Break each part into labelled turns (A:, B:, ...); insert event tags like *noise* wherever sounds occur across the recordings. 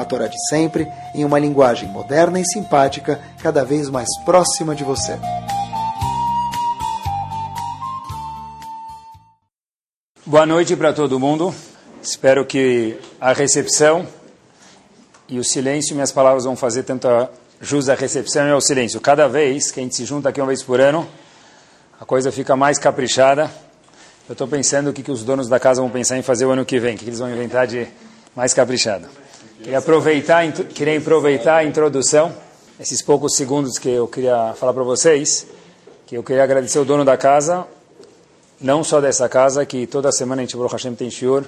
A: a Torá de sempre, em uma linguagem moderna e simpática, cada vez mais próxima de você.
B: Boa noite para todo mundo. Espero que a recepção e o silêncio, minhas palavras vão fazer tanta jus à recepção e ao silêncio. Cada vez que a gente se junta aqui uma vez por ano, a coisa fica mais caprichada. Eu estou pensando o que, que os donos da casa vão pensar em fazer o ano que vem, o que, que eles vão inventar de mais caprichado. Queria aproveitar, queria aproveitar a introdução, esses poucos segundos que eu queria falar para vocês, que eu queria agradecer o dono da casa, não só dessa casa, que toda semana a gente, Baruch Hashem, tem shiur,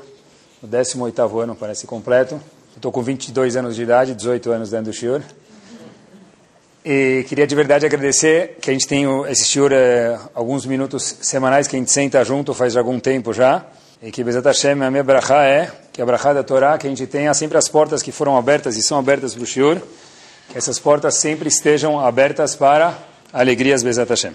B: no 18º ano, parece completo. Estou com 22 anos de idade, 18 anos dentro do shiur. E queria de verdade agradecer que a gente tem esse shiur, é, alguns minutos semanais que a gente senta junto faz algum tempo já. E que Bezat Hashem, a minha brachá é, que a brachá da Torá, que a gente tenha sempre as portas que foram abertas e são abertas para o Shiur, que essas portas sempre estejam abertas para alegrias Bezat Hashem.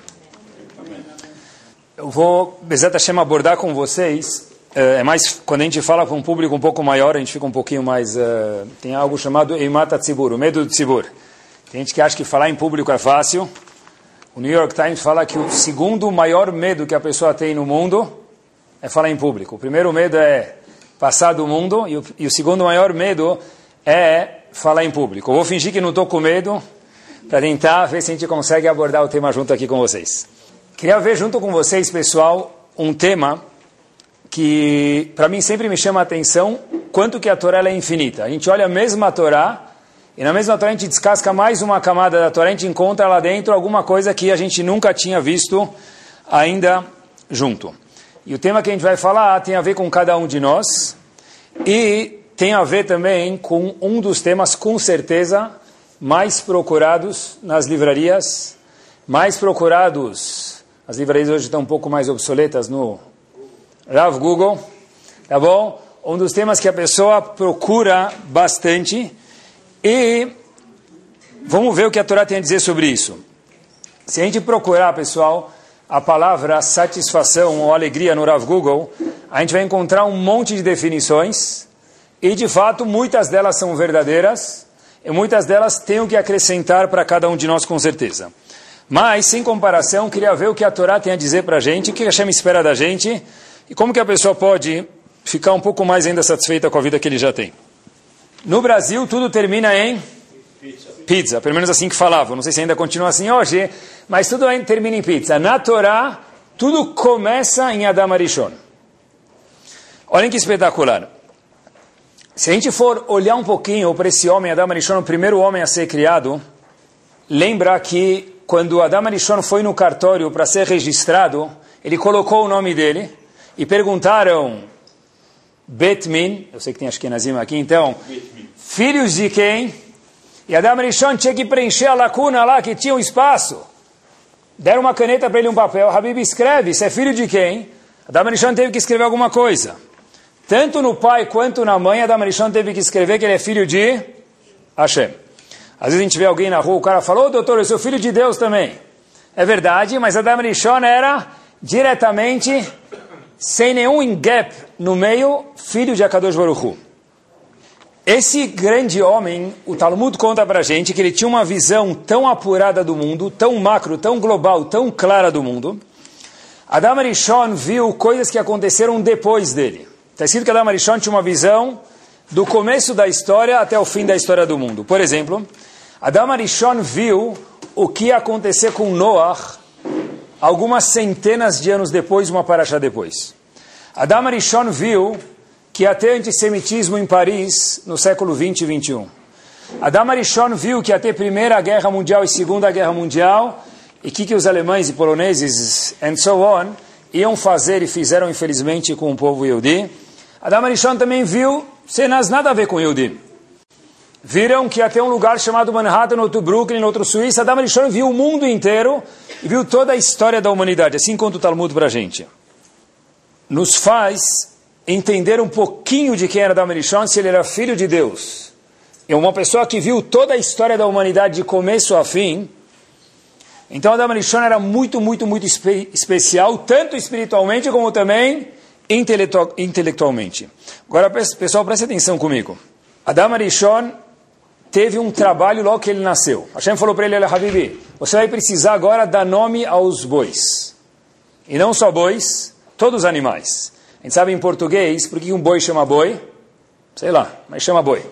B: Eu vou, Bezat Hashem, abordar com vocês, é mais, quando a gente fala com um público um pouco maior, a gente fica um pouquinho mais, uh, tem algo chamado Eimata Tzibur, o medo do Tzibur. Tem gente que acha que falar em público é fácil. O New York Times fala que o segundo maior medo que a pessoa tem no mundo é falar em público. O primeiro medo é passar do mundo e o, e o segundo maior medo é falar em público. Eu vou fingir que não estou com medo para tentar ver se a gente consegue abordar o tema junto aqui com vocês. Queria ver junto com vocês, pessoal, um tema que para mim sempre me chama a atenção, quanto que a Torá é infinita. A gente olha a mesma Torá e na mesma Torá a gente descasca mais uma camada da Torá, a gente encontra lá dentro alguma coisa que a gente nunca tinha visto ainda junto. E o tema que a gente vai falar tem a ver com cada um de nós e tem a ver também com um dos temas, com certeza, mais procurados nas livrarias, mais procurados. As livrarias hoje estão um pouco mais obsoletas no Rav Google, tá bom? Um dos temas que a pessoa procura bastante e vamos ver o que a Torá tem a dizer sobre isso. Se a gente procurar, pessoal, a palavra satisfação ou alegria no Rav Google, a gente vai encontrar um monte de definições e, de fato, muitas delas são verdadeiras e muitas delas têm o que acrescentar para cada um de nós com certeza. Mas, sem comparação, queria ver o que a Torá tem a dizer para a gente, o que a Hashem espera da gente e como que a pessoa pode ficar um pouco mais ainda satisfeita com a vida que ele já tem. No Brasil, tudo termina em pizza, pelo menos assim que falavam. Não sei se ainda continua assim hoje, mas tudo termina em pizza. Na Torá, tudo começa em Adam Arishon. Olhem que espetacular. Se a gente for olhar um pouquinho para esse homem, Adam Arishon, o primeiro homem a ser criado, lembra que quando Adam Arishon foi no cartório para ser registrado, ele colocou o nome dele e perguntaram Betmin, eu sei que tem Ashkenazim aqui, então, filhos de quem? E Adam Rishon tinha que preencher a lacuna lá que tinha um espaço. Deram uma caneta para ele um papel. Habib escreve, você é filho de quem? Adam Rishon teve que escrever alguma coisa. Tanto no pai quanto na mãe, Adam Rishon teve que escrever que ele é filho de Hashem. Às vezes a gente vê alguém na rua, o cara falou, oh, doutor, eu sou filho de Deus também. É verdade, mas Adam Rishon era diretamente, sem nenhum gap no meio, filho de Akadosh Baruch Hu. Esse grande homem, o Talmud conta para a gente que ele tinha uma visão tão apurada do mundo, tão macro, tão global, tão clara do mundo. Adam Arishon viu coisas que aconteceram depois dele. Está escrito que Adam Arishon tinha uma visão do começo da história até o fim da história do mundo. Por exemplo, Adam Arishon viu o que ia acontecer com Noah algumas centenas de anos depois, uma paraxá depois. Adam Arishon viu que ia ter antissemitismo em Paris no século 20 e 21. Adam Arishon viu que ia ter Primeira Guerra Mundial e Segunda Guerra Mundial e que, que os alemães e poloneses and so on iam fazer e fizeram infelizmente com o povo Yehudi. Adam Arishon também viu cenas nada a ver com Yehudi. viram que até um lugar chamado Manhattan, outro Brooklyn, outro Suíça, Adam Rishon viu o mundo inteiro e viu toda a história da humanidade, assim conta o Talmud para a gente. Nos faz entender um pouquinho de quem era Adam Rishon, se ele era filho de Deus. É uma pessoa que viu toda a história da humanidade de começo a fim. Então Adam Rishon era muito, muito, muito espe especial, tanto espiritualmente como também intelectual, intelectualmente. Agora, pessoal, preste atenção comigo. Adam Rishon teve um trabalho logo que ele nasceu. Hashem falou para ele, Habibi, você vai precisar agora dar nome aos bois. E não só bois, todos os animais. A gente sabe em português, por que um boi chama boi? Sei lá, mas chama boi.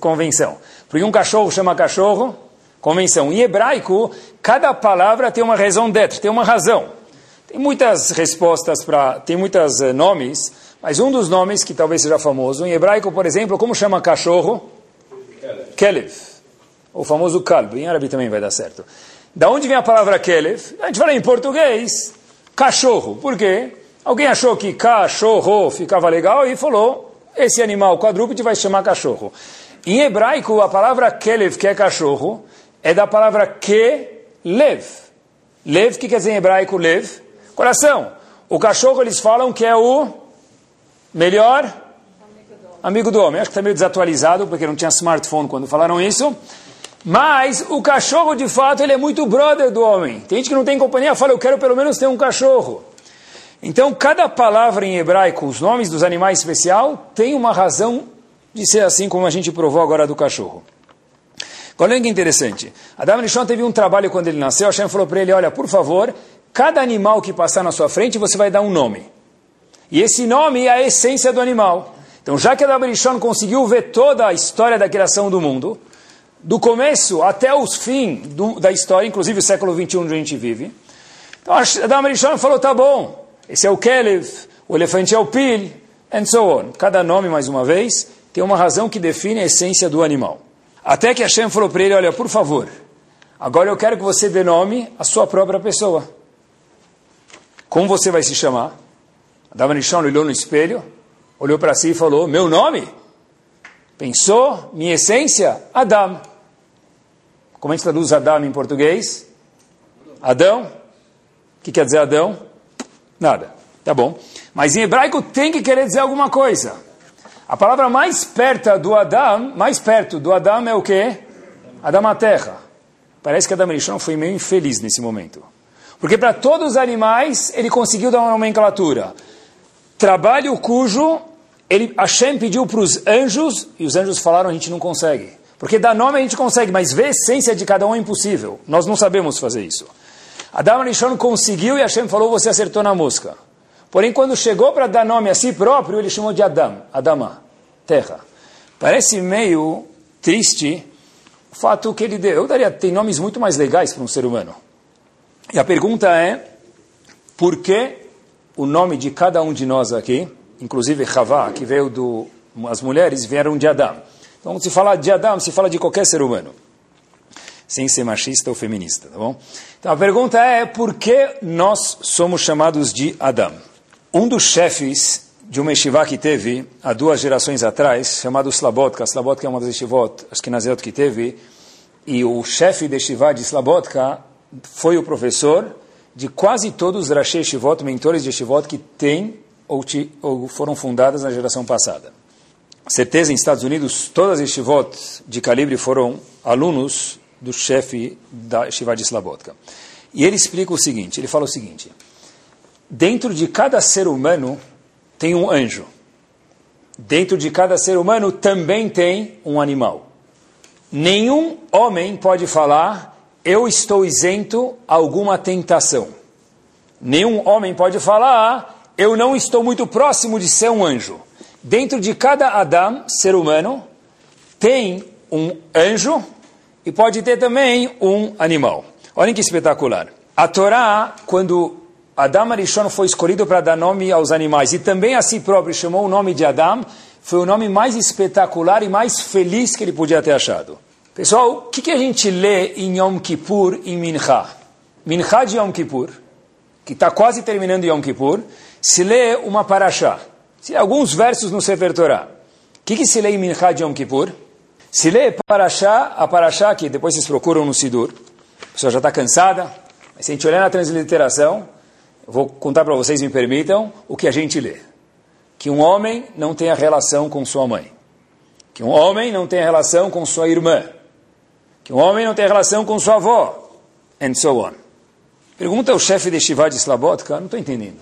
B: Convenção. Por que um cachorro chama cachorro? Convenção. Em hebraico, cada palavra tem uma razão d'être, tem uma razão. Tem muitas respostas para, tem muitos uh, nomes, mas um dos nomes que talvez seja famoso, em hebraico, por exemplo, como chama cachorro? Kelev. O famoso kalb. Em árabe também vai dar certo. Da onde vem a palavra Kelev? A gente fala em português, cachorro. Por quê? Alguém achou que cachorro ficava legal e falou, esse animal quadrúpede vai se chamar cachorro. Em hebraico, a palavra Kelev, que é cachorro, é da palavra Kelev. Lev, que quer dizer em hebraico lev? Coração. O cachorro, eles falam que é o melhor amigo do homem. Acho que está meio desatualizado, porque não tinha smartphone quando falaram isso. Mas o cachorro, de fato, ele é muito brother do homem. Tem gente que não tem companhia, fala, eu quero pelo menos ter um cachorro. Então, cada palavra em hebraico, os nomes dos animais especial, tem uma razão de ser assim, como a gente provou agora do cachorro. Olha que interessante. Adam Rishon teve um trabalho quando ele nasceu. Hashem falou para ele, olha, por favor, cada animal que passar na sua frente, você vai dar um nome. E esse nome é a essência do animal. Então, já que Adam Rishon conseguiu ver toda a história da criação do mundo, do começo até os fim da história, inclusive o século 21 onde a gente vive, então Adam Rishon falou, tá bom, esse é o Kelev, o elefante é o Pil, and so on. Cada nome, mais uma vez, tem uma razão que define a essência do animal. Até que Hashem falou para ele, olha, por favor, agora eu quero que você dê nome à sua própria pessoa. Como você vai se chamar? Adam Rishon olhou no espelho, olhou para si e falou: Meu nome? Pensou, minha essência? Adam. Como a gente traduz Adam em português? Adão? O que quer dizer Adão? Nada. Tá bom. Mas em hebraico tem que querer dizer alguma coisa. A palavra mais perto do Adam, mais perto do Adam é o quê? Adam a terra. Parece que Adam Rishon foi meio infeliz nesse momento. Porque para todos os animais ele conseguiu dar uma nomenclatura. Trabalho cujo ele, Hashem pediu para os anjos, e os anjos falaram, a gente não consegue. Porque dar nome a gente consegue, mas ver a essência de cada um é impossível. Nós não sabemos fazer isso. Adam Rishon conseguiu e Hashem falou, você acertou na mosca. Porém, quando chegou para dar nome a si próprio, ele chamou de Adam, Adama, terra. Parece meio triste o fato que ele deu. Eu daria, tem nomes muito mais legais para um ser humano. E a pergunta é, por que o nome de cada um de nós aqui inclusive Havá, que veio do... As mulheres vieram de Adão. Então, se fala de Adão, se fala de qualquer ser humano. Sem ser machista ou feminista, tá bom? Então, a pergunta é, por que nós somos chamados de Adão? Um dos chefes de uma yeshiva que teve há duas gerações atrás, chamado Slabotka, Slabotka é uma das yeshivot, acho que Naziot que teve, e o chefe de yeshiva de Slabotka foi o professor de quase todos os Rashi Yeshivot, mentores de Yeshivot que tem ou, te, ou foram fundadas na geração passada. Certeza, em Estados Unidos, todas as yeshivot de calibre foram alunos do chefe da yeshiva de Slabotka. E ele explica o seguinte, ele fala o seguinte, dentro de cada ser humano tem um anjo. Dentro de cada ser humano também tem um animal. Nenhum homem pode falar, eu estou isento a alguma tentação. Nenhum homem pode falar, eu não estou muito próximo de ser um anjo. Dentro de cada Adam, ser humano, tem um anjo e pode ter também um animal. Olhem que espetacular. A Torá, quando Adam Arishon foi escolhido para dar nome aos animais e também a si próprio chamou o nome de Adam, foi o nome mais espetacular e mais feliz que ele podia ter achado. Pessoal, o que, que a gente lê em Yom Kippur e Mincha? Mincha de Yom Kippur, que está quase terminando Yom Kippur, se lê uma paraxá, se alguns versos no Sefer Torah. O que, que se lê em Minchá de Yom Kippur? Se lê Parashá, a Parashá, que depois vocês procuram no Sidur, a pessoa já está cansada, mas se a gente olhar na transliteração, vou contar para vocês, me permitam, o que a gente lê. Que um homem não tenha relação com sua mãe. Que um homem não tenha relação com sua irmã. Que um homem não tenha relação com sua avó. And so on. Pergunta o chefe de Shiva de Slabotka, não estou entendendo.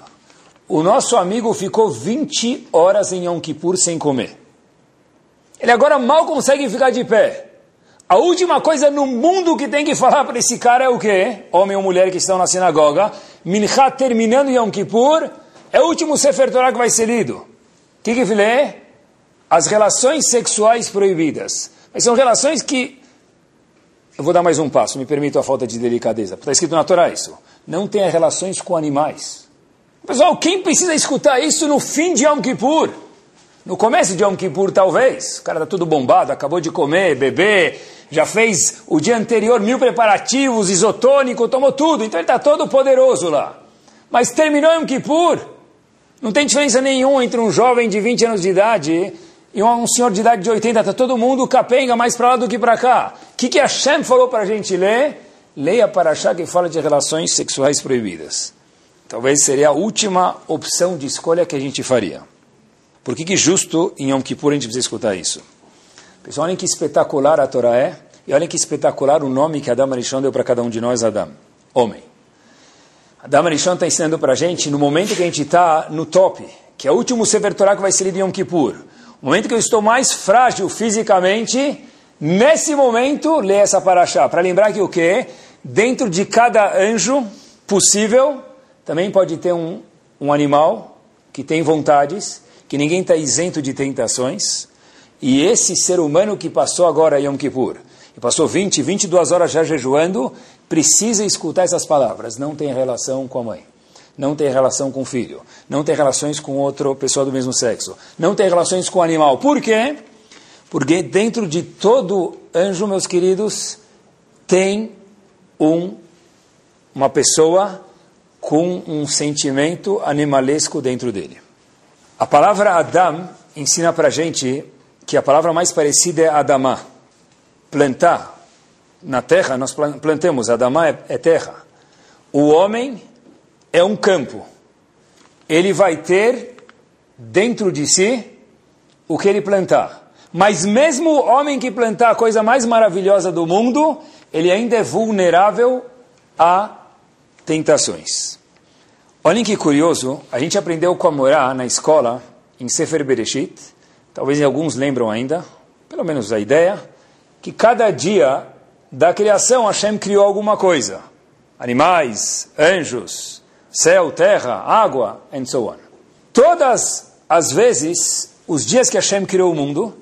B: O nosso amigo ficou 20 horas em Yom Kippur sem comer. Ele agora mal consegue ficar de pé. A última coisa no mundo que tem que falar para esse cara é o quê? Homem ou mulher que estão na sinagoga. Minchat terminando Yom Kippur. É o último Sefer Torah que vai ser lido. O que que lê? As relações sexuais proibidas. Mas são relações que... Eu vou dar mais um passo, me permito a falta de delicadeza. Está escrito na Torá isso. Não tenha relações com animais. Pessoal, quem precisa escutar isso no fim de Yom Kippur? No começo de Yom Kippur, talvez. O cara está tudo bombado, acabou de comer, beber, já fez o dia anterior mil preparativos, isotônico, tomou tudo. Então ele está todo poderoso lá. Mas terminou Yom Kippur. Não tem diferença nenhuma entre um jovem de 20 anos de idade e um senhor de idade de 80. Está todo mundo capenga mais para lá do que para cá. O que, que Hashem falou para a gente ler? Leia para achar que fala de relações sexuais proibidas. Talvez seria a última opção de escolha que a gente faria. Por que, que justo em Yom Kippur a gente precisa escutar isso? Pessoal, olhem que espetacular a Torá é, e olhem que espetacular o nome que Adam Arishon deu para cada um de nós, Adam, homem. Adam Arishon está ensinando para a gente, no momento que a gente está no top, que é o último Sefer Torah que vai ser lido em Yom Kippur, o momento que eu estou mais frágil fisicamente, nesse momento, lê essa paraxá, para lembrar que o quê? Dentro de cada anjo possível, também pode ter um, um animal que tem vontades, que ninguém está isento de tentações, e esse ser humano que passou agora Yom Kippur, e passou 20, 22 horas já jejuando, precisa escutar essas palavras. Não tem relação com a mãe. Não tem relação com o filho. Não tem relações com outra pessoa do mesmo sexo. Não tem relações com o animal. Por quê? Porque dentro de todo anjo, meus queridos, tem um, uma pessoa com um sentimento animalesco dentro dele. A palavra Adam ensina para gente que a palavra mais parecida é Adamá. Plantar. Na terra, nós plantamos. Adamá é, é terra. O homem é um campo. Ele vai ter dentro de si o que ele plantar. Mas mesmo o homem que plantar a coisa mais maravilhosa do mundo, ele ainda é vulnerável a tentações. Olhem que curioso, a gente aprendeu com a Morá na escola, em Sefer Bereshit, talvez alguns lembram ainda, pelo menos a ideia, que cada dia da criação Hashem criou alguma coisa. Animais, anjos, céu, terra, água, and so on. Todas as vezes, os dias que Hashem criou o mundo,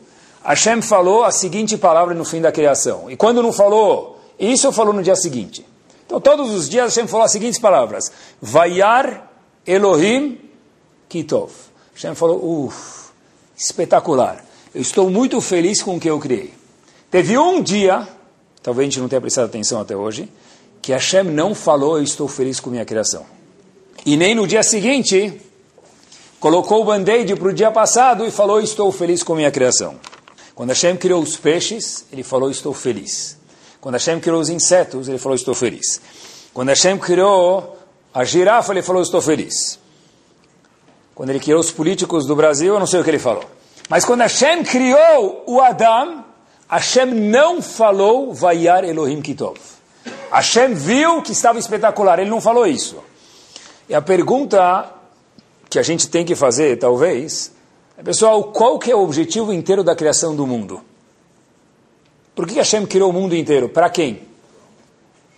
B: Hashem falou a seguinte palavra no fim da criação. E quando não falou isso, falou no dia seguinte. Então, todos os dias Hashem falou as seguintes palavras: Vayar Elohim Kitov. Hashem falou, uff, espetacular. Eu estou muito feliz com o que eu criei. Teve um dia, talvez a gente não tenha prestado atenção até hoje, que Hashem não falou, eu estou feliz com minha criação. E nem no dia seguinte, colocou o band-aid para o dia passado e falou, estou feliz com minha criação. Quando Hashem criou os peixes, ele falou, estou feliz. Quando Hashem criou os insetos, ele falou, estou feliz. Quando Hashem criou a girafa, ele falou, estou feliz. Quando ele criou os políticos do Brasil, eu não sei o que ele falou. Mas quando Hashem criou o Adam, Hashem não falou, Vayar Elohim Kitov. Hashem viu que estava espetacular, ele não falou isso. E a pergunta que a gente tem que fazer, talvez, é, pessoal, qual que é o objetivo inteiro da criação do mundo? Por que Hashem criou o mundo inteiro? Para quem?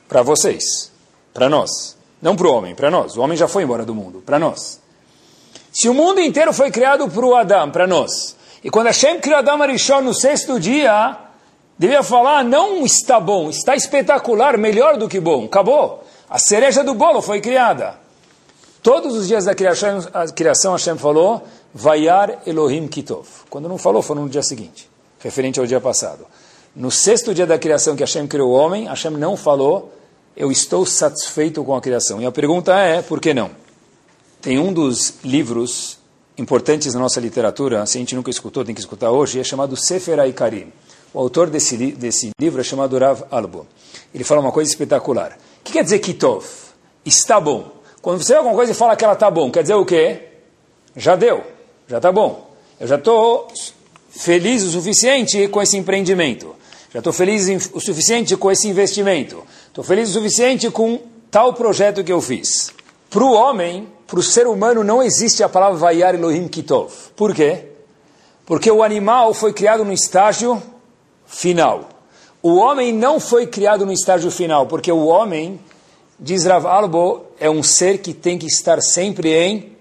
B: Para vocês. Para nós. Não para o homem, para nós. O homem já foi embora do mundo. Para nós. Se o mundo inteiro foi criado para o Adão, para nós. E quando Hashem criou Adão Arishon no sexto dia, devia falar, não está bom, está espetacular, melhor do que bom. Acabou. A cereja do bolo foi criada. Todos os dias da criação, a criação Hashem falou, Vayar Elohim Kitov. Quando não falou, foi no dia seguinte, referente ao dia passado. No sexto dia da criação que Hashem criou o homem, Hashem não falou, eu estou satisfeito com a criação. E a pergunta é, por que não? Tem um dos livros importantes na nossa literatura, se a gente nunca escutou, tem que escutar hoje, é chamado Sefer Aikarim, O autor desse, desse livro é chamado Rav Albo. Ele fala uma coisa espetacular. O que quer dizer kitov? Está bom. Quando você vê alguma coisa e fala que ela está bom, quer dizer o quê? Já deu, já está bom. Eu já estou feliz o suficiente com esse empreendimento. Já estou feliz o suficiente com esse investimento. Estou feliz o suficiente com tal projeto que eu fiz. Para o homem, para o ser humano, não existe a palavra Vayar Elohim Kitov. Por quê? Porque o animal foi criado no estágio final. O homem não foi criado no estágio final, porque o homem, diz Rav Albo, é um ser que tem que estar sempre em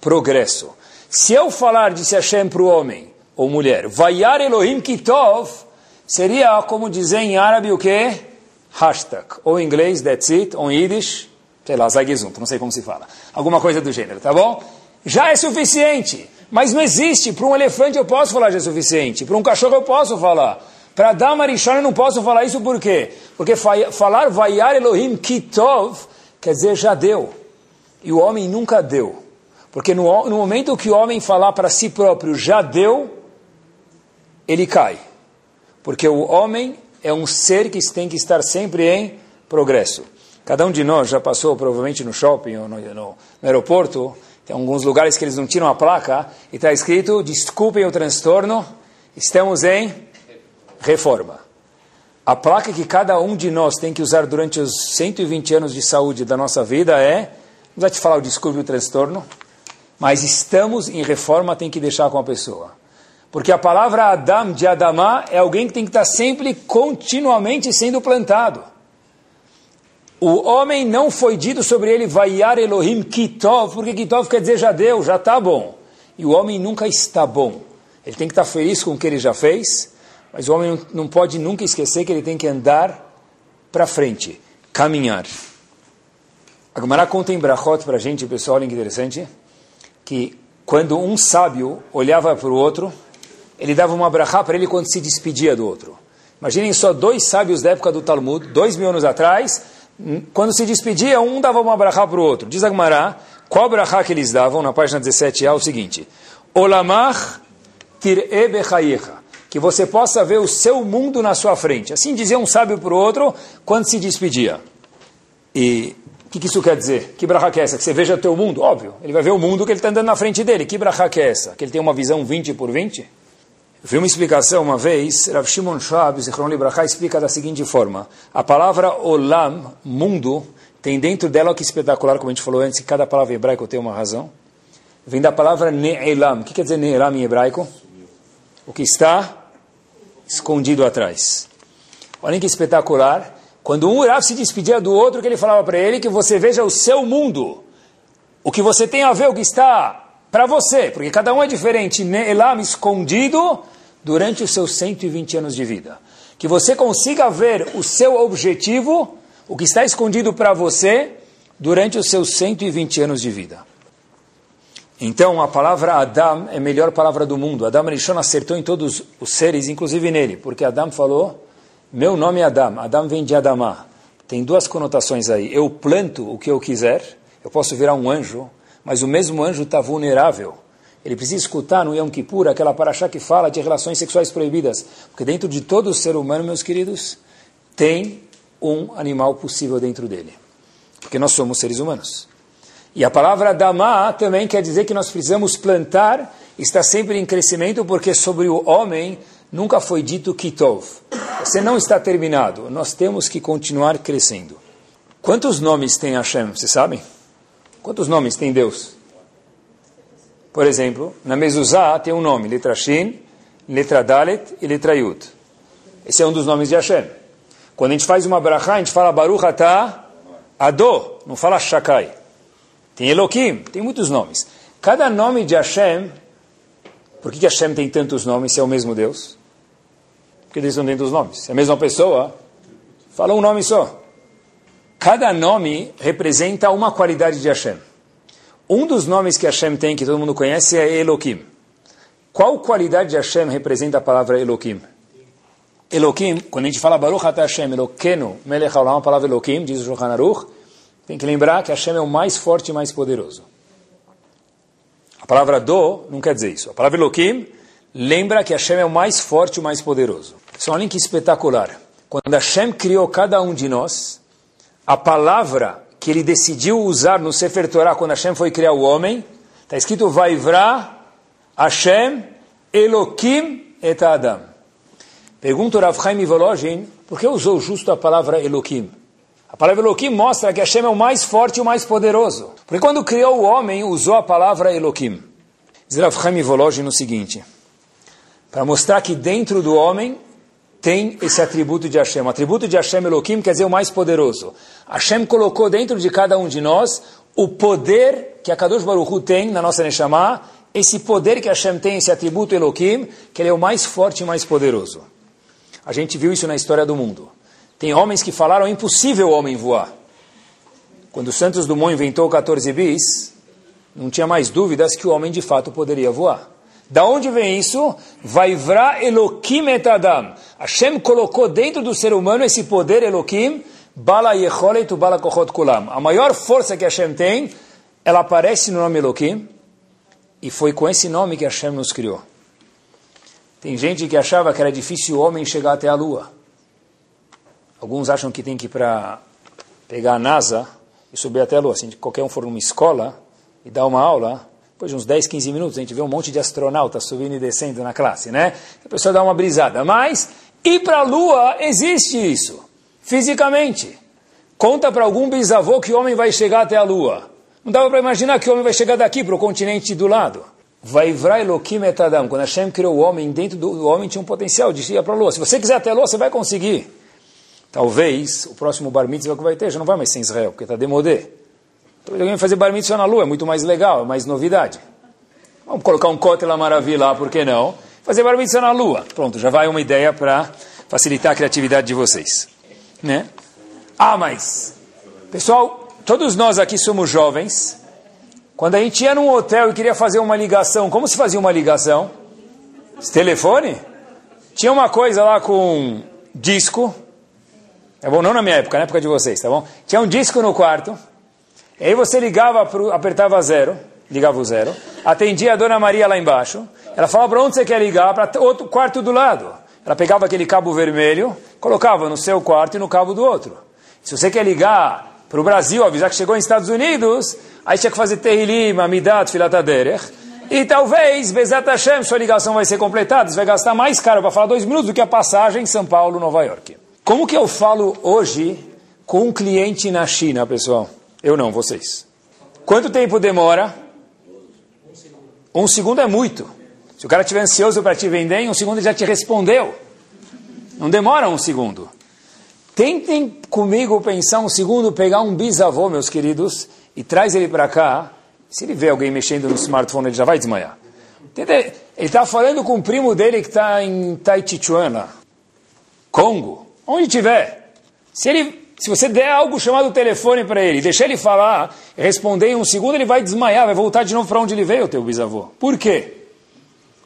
B: progresso. Se eu falar, disse Hashem para o homem ou mulher, Vayar Elohim Kitov, seria como dizer em árabe o quê? hashtag, ou em inglês, that's it, ou em Yiddish, sei lá, Zagizum, não sei como se fala. Alguma coisa do gênero, tá bom? Já é suficiente, mas não existe. Para um elefante eu posso falar já é suficiente, para um cachorro eu posso falar. Para dar Marishon eu não posso falar isso por quê? Porque falar Vayar Elohim Kitov quer dizer já deu. E o homem nunca deu. Porque no, no momento que o homem falar para si próprio já deu, ele cai. Porque o homem é um ser que tem que estar sempre em progresso. Cada um de nós já passou provavelmente no shopping ou no, no, no aeroporto, tem alguns lugares que eles não tiram a placa e está escrito: desculpem o transtorno, estamos em reforma. A placa que cada um de nós tem que usar durante os 120 anos de saúde da nossa vida é, não vai te falar o desculpe o transtorno, mas estamos em reforma, tem que deixar com a pessoa. Porque a palavra Adam, de Adamá, é alguém que tem que estar sempre, continuamente sendo plantado. O homem não foi dito sobre ele, Vaiar Elohim Kitov, porque Kitov quer dizer já deu, já está bom. E o homem nunca está bom. Ele tem que estar feliz com o que ele já fez, mas o homem não pode nunca esquecer que ele tem que andar para frente, caminhar. A Gemara conta em Brachot para a gente, pessoal, olha que interessante, que quando um sábio olhava para o outro, ele dava uma brachá para ele quando se despedia do outro. Imaginem só dois sábios da época do Talmud, dois mil anos atrás, quando se despedia, um dava uma brachá para o outro. Diz Agmará, qual brachá que eles davam, na página 17, é o seguinte, Olamach tir'e bechayecha, que você possa ver o seu mundo na sua frente. Assim dizia um sábio para o outro quando se despedia. E o que, que, isso quer dizer? Que brachá que é essa? Que você veja o teu mundo? Óbvio, ele vai ver o mundo que ele está andando na frente dele. Que brachá que é essa? Que ele tem uma visão 20 por 20? Eu vi uma explicação uma vez, Rav Shimon Shab, Zichron Libraha, explica da seguinte forma. A palavra olam, mundo, tem dentro dela, que espetacular, como a gente falou antes, que cada palavra hebraica tem uma razão. Vem da palavra ne'elam. O que quer dizer ne'elam em hebraico? O que está escondido atrás. Olhem que espetacular. Quando um Rav se despedia do outro, que ele falava para ele que você veja o seu mundo. O que você tem a ver, o que está para você, porque cada um é diferente, Ne'elam escondido durante os seus 120 anos de vida. Que você consiga ver o seu objetivo, o que está escondido para você, durante os seus 120 anos de vida. Então, a palavra Adam é a melhor palavra do mundo. Adam Rishon acertou em todos os seres, inclusive nele, porque Adam falou, meu nome é Adam, Adam vem de Adamá. Tem duas conotações aí. Eu planto o que eu quiser, eu posso virar um anjo, mas o mesmo anjo está vulnerável. Ele precisa escutar no Yom Kippur aquela paraxá que fala de relações sexuais proibidas. Porque dentro de todo ser humano, meus queridos, tem um animal possível dentro dele. Porque nós somos seres humanos. E a palavra Damá também quer dizer que nós precisamos plantar, está sempre em crescimento, porque sobre o homem nunca foi dito Kitov. Você não está terminado, nós temos que continuar crescendo. Quantos nomes tem Hashem, vocês sabem? Quantos nomes tem Deus? Por exemplo, na Mezuzá tem um nome, letra Shin, letra Dalet e letra Yud. Esse é um dos nomes de Hashem. Quando a gente faz uma brachá, a gente fala Baruch Atah Ado, não fala Shakai. Tem Elohim, tem muitos nomes. Cada nome de Hashem, por que, Hashem tem tantos nomes se é o mesmo Deus? Porque Deus não tem tantos nomes. Se é a mesma pessoa, fala um nome só. Cada nome representa uma qualidade de Hashem. Um dos nomes que Hashem tem, que todo mundo conhece, é Elohim. Qual qualidade de Hashem representa a palavra Elohim? Elohim, quando a gente fala Baruch Ata Hashem, Eloqueno, Melech Haolam, a palavra Elohim, diz o Shulchan Aruch, tem que lembrar que Hashem é o mais forte e mais poderoso. A palavra do não quer dizer isso. A palavra Elohim lembra que Hashem é o mais forte e o mais poderoso. Só olhem que espetacular. Quando Hashem criou cada um de nós, a palavra que ele decidiu usar no Sefer Torah, quando Hashem foi criar o homem, está escrito Vaivra Hashem Elokim et Adam. Pergunta o Rav Chaim Volozhin, por que usou justo a palavra Elokim? A palavra Elokim mostra que Hashem é o mais forte e o mais poderoso. Porque quando criou o homem, usou a palavra Elokim. Diz Rav Chaim Volozhin o seguinte, para mostrar que dentro do homem tem esse atributo de Hashem. O atributo de Hashem Elokim quer dizer o mais poderoso. Hashem colocou dentro de cada um de nós o poder que a Kadosh Baruch Hu tem na nossa Neshama, esse poder que Hashem tem, esse atributo Elokim, que ele é o mais forte e mais poderoso. A gente viu isso na história do mundo. Tem homens que falaram é impossível o homem voar. Quando Santos Dumont inventou o 14 bis, não tinha mais dúvidas que o homem de fato poderia voar. Da onde vem isso? Vaivra Elokim et Adam. Hashem colocou dentro do ser humano esse poder Elokim, Bala Yecholet Bala Kochot Kulam. A maior força que Hashem tem, ela aparece no nome Elokim, e foi com esse nome que Hashem nos criou. Tem gente que achava que era difícil o homem chegar até a Lua. Alguns acham que tem que ir para pegar a NASA e subir até a Lua. Se qualquer um for numa escola e dar uma aula, depois de uns 10, 15 minutos, a gente vê um monte de astronautas subindo e descendo na classe, né? A pessoa dá uma brisada. Mas ir para a Lua existe isso, fisicamente. Conta para algum bisavô que o homem vai chegar até a Lua. Não dava para imaginar que o homem vai chegar daqui para o continente do lado. Vai Elohim et Adam. Quando Hashem criou o homem, dentro do homem tinha um potencial de ir para a Lua. Se você quiser até a Lua, você vai conseguir. Talvez o próximo Bar Mitzvah que vai ter já não vai mais ser em Israel, porque está demodé. Talvez alguém fazer bar mitzvah na lua, é muito mais legal, é mais novidade. Vamos colocar um Kotel Maravilha lá, por que não? Fazer bar mitzvah na lua. Pronto, já vai uma ideia para facilitar a criatividade de vocês. Né? Ah, mas, pessoal, todos nós aqui somos jovens. Quando a gente ia num hotel e queria fazer uma ligação, como se fazia uma ligação? Esse telefone? Tinha uma coisa lá com disco. É bom, não na minha época, na época de vocês, tá bom? Tinha um disco no quarto. E aí você ligava, pro, apertava zero, ligava o zero, atendia a dona Maria lá embaixo, ela falava para onde você quer ligar, para outro quarto do lado. Ela pegava aquele cabo vermelho, colocava no seu quarto e no cabo do outro. Se você quer ligar para o Brasil, avisar que chegou nos Estados Unidos, aí tinha que fazer Terrilim, Amidat, Filataderech, e talvez, Bezat Hashem, sua ligação vai ser completada, você vai gastar mais caro para falar dois minutos do que a passagem em São Paulo, Nova York. Como que eu falo hoje com um cliente na China, pessoal? Eu não, vocês. Quanto tempo demora? Um segundo. É muito. Se o cara estiver ansioso para te vender, em um segundo ele já te respondeu. Não demora um segundo. Tentem comigo pensar um segundo, pegar um bisavô, meus queridos, e traz ele para cá. Se ele vê alguém mexendo no smartphone, ele já vai desmaiar. Ele está falando com o primo dele que está em Taitichuana, Congo, onde tiver. Se ele se você der algo chamado telefone para ele, deixar ele falar, responder em um segundo, ele vai desmaiar, vai voltar de novo para onde ele veio, teu bisavô. Por quê?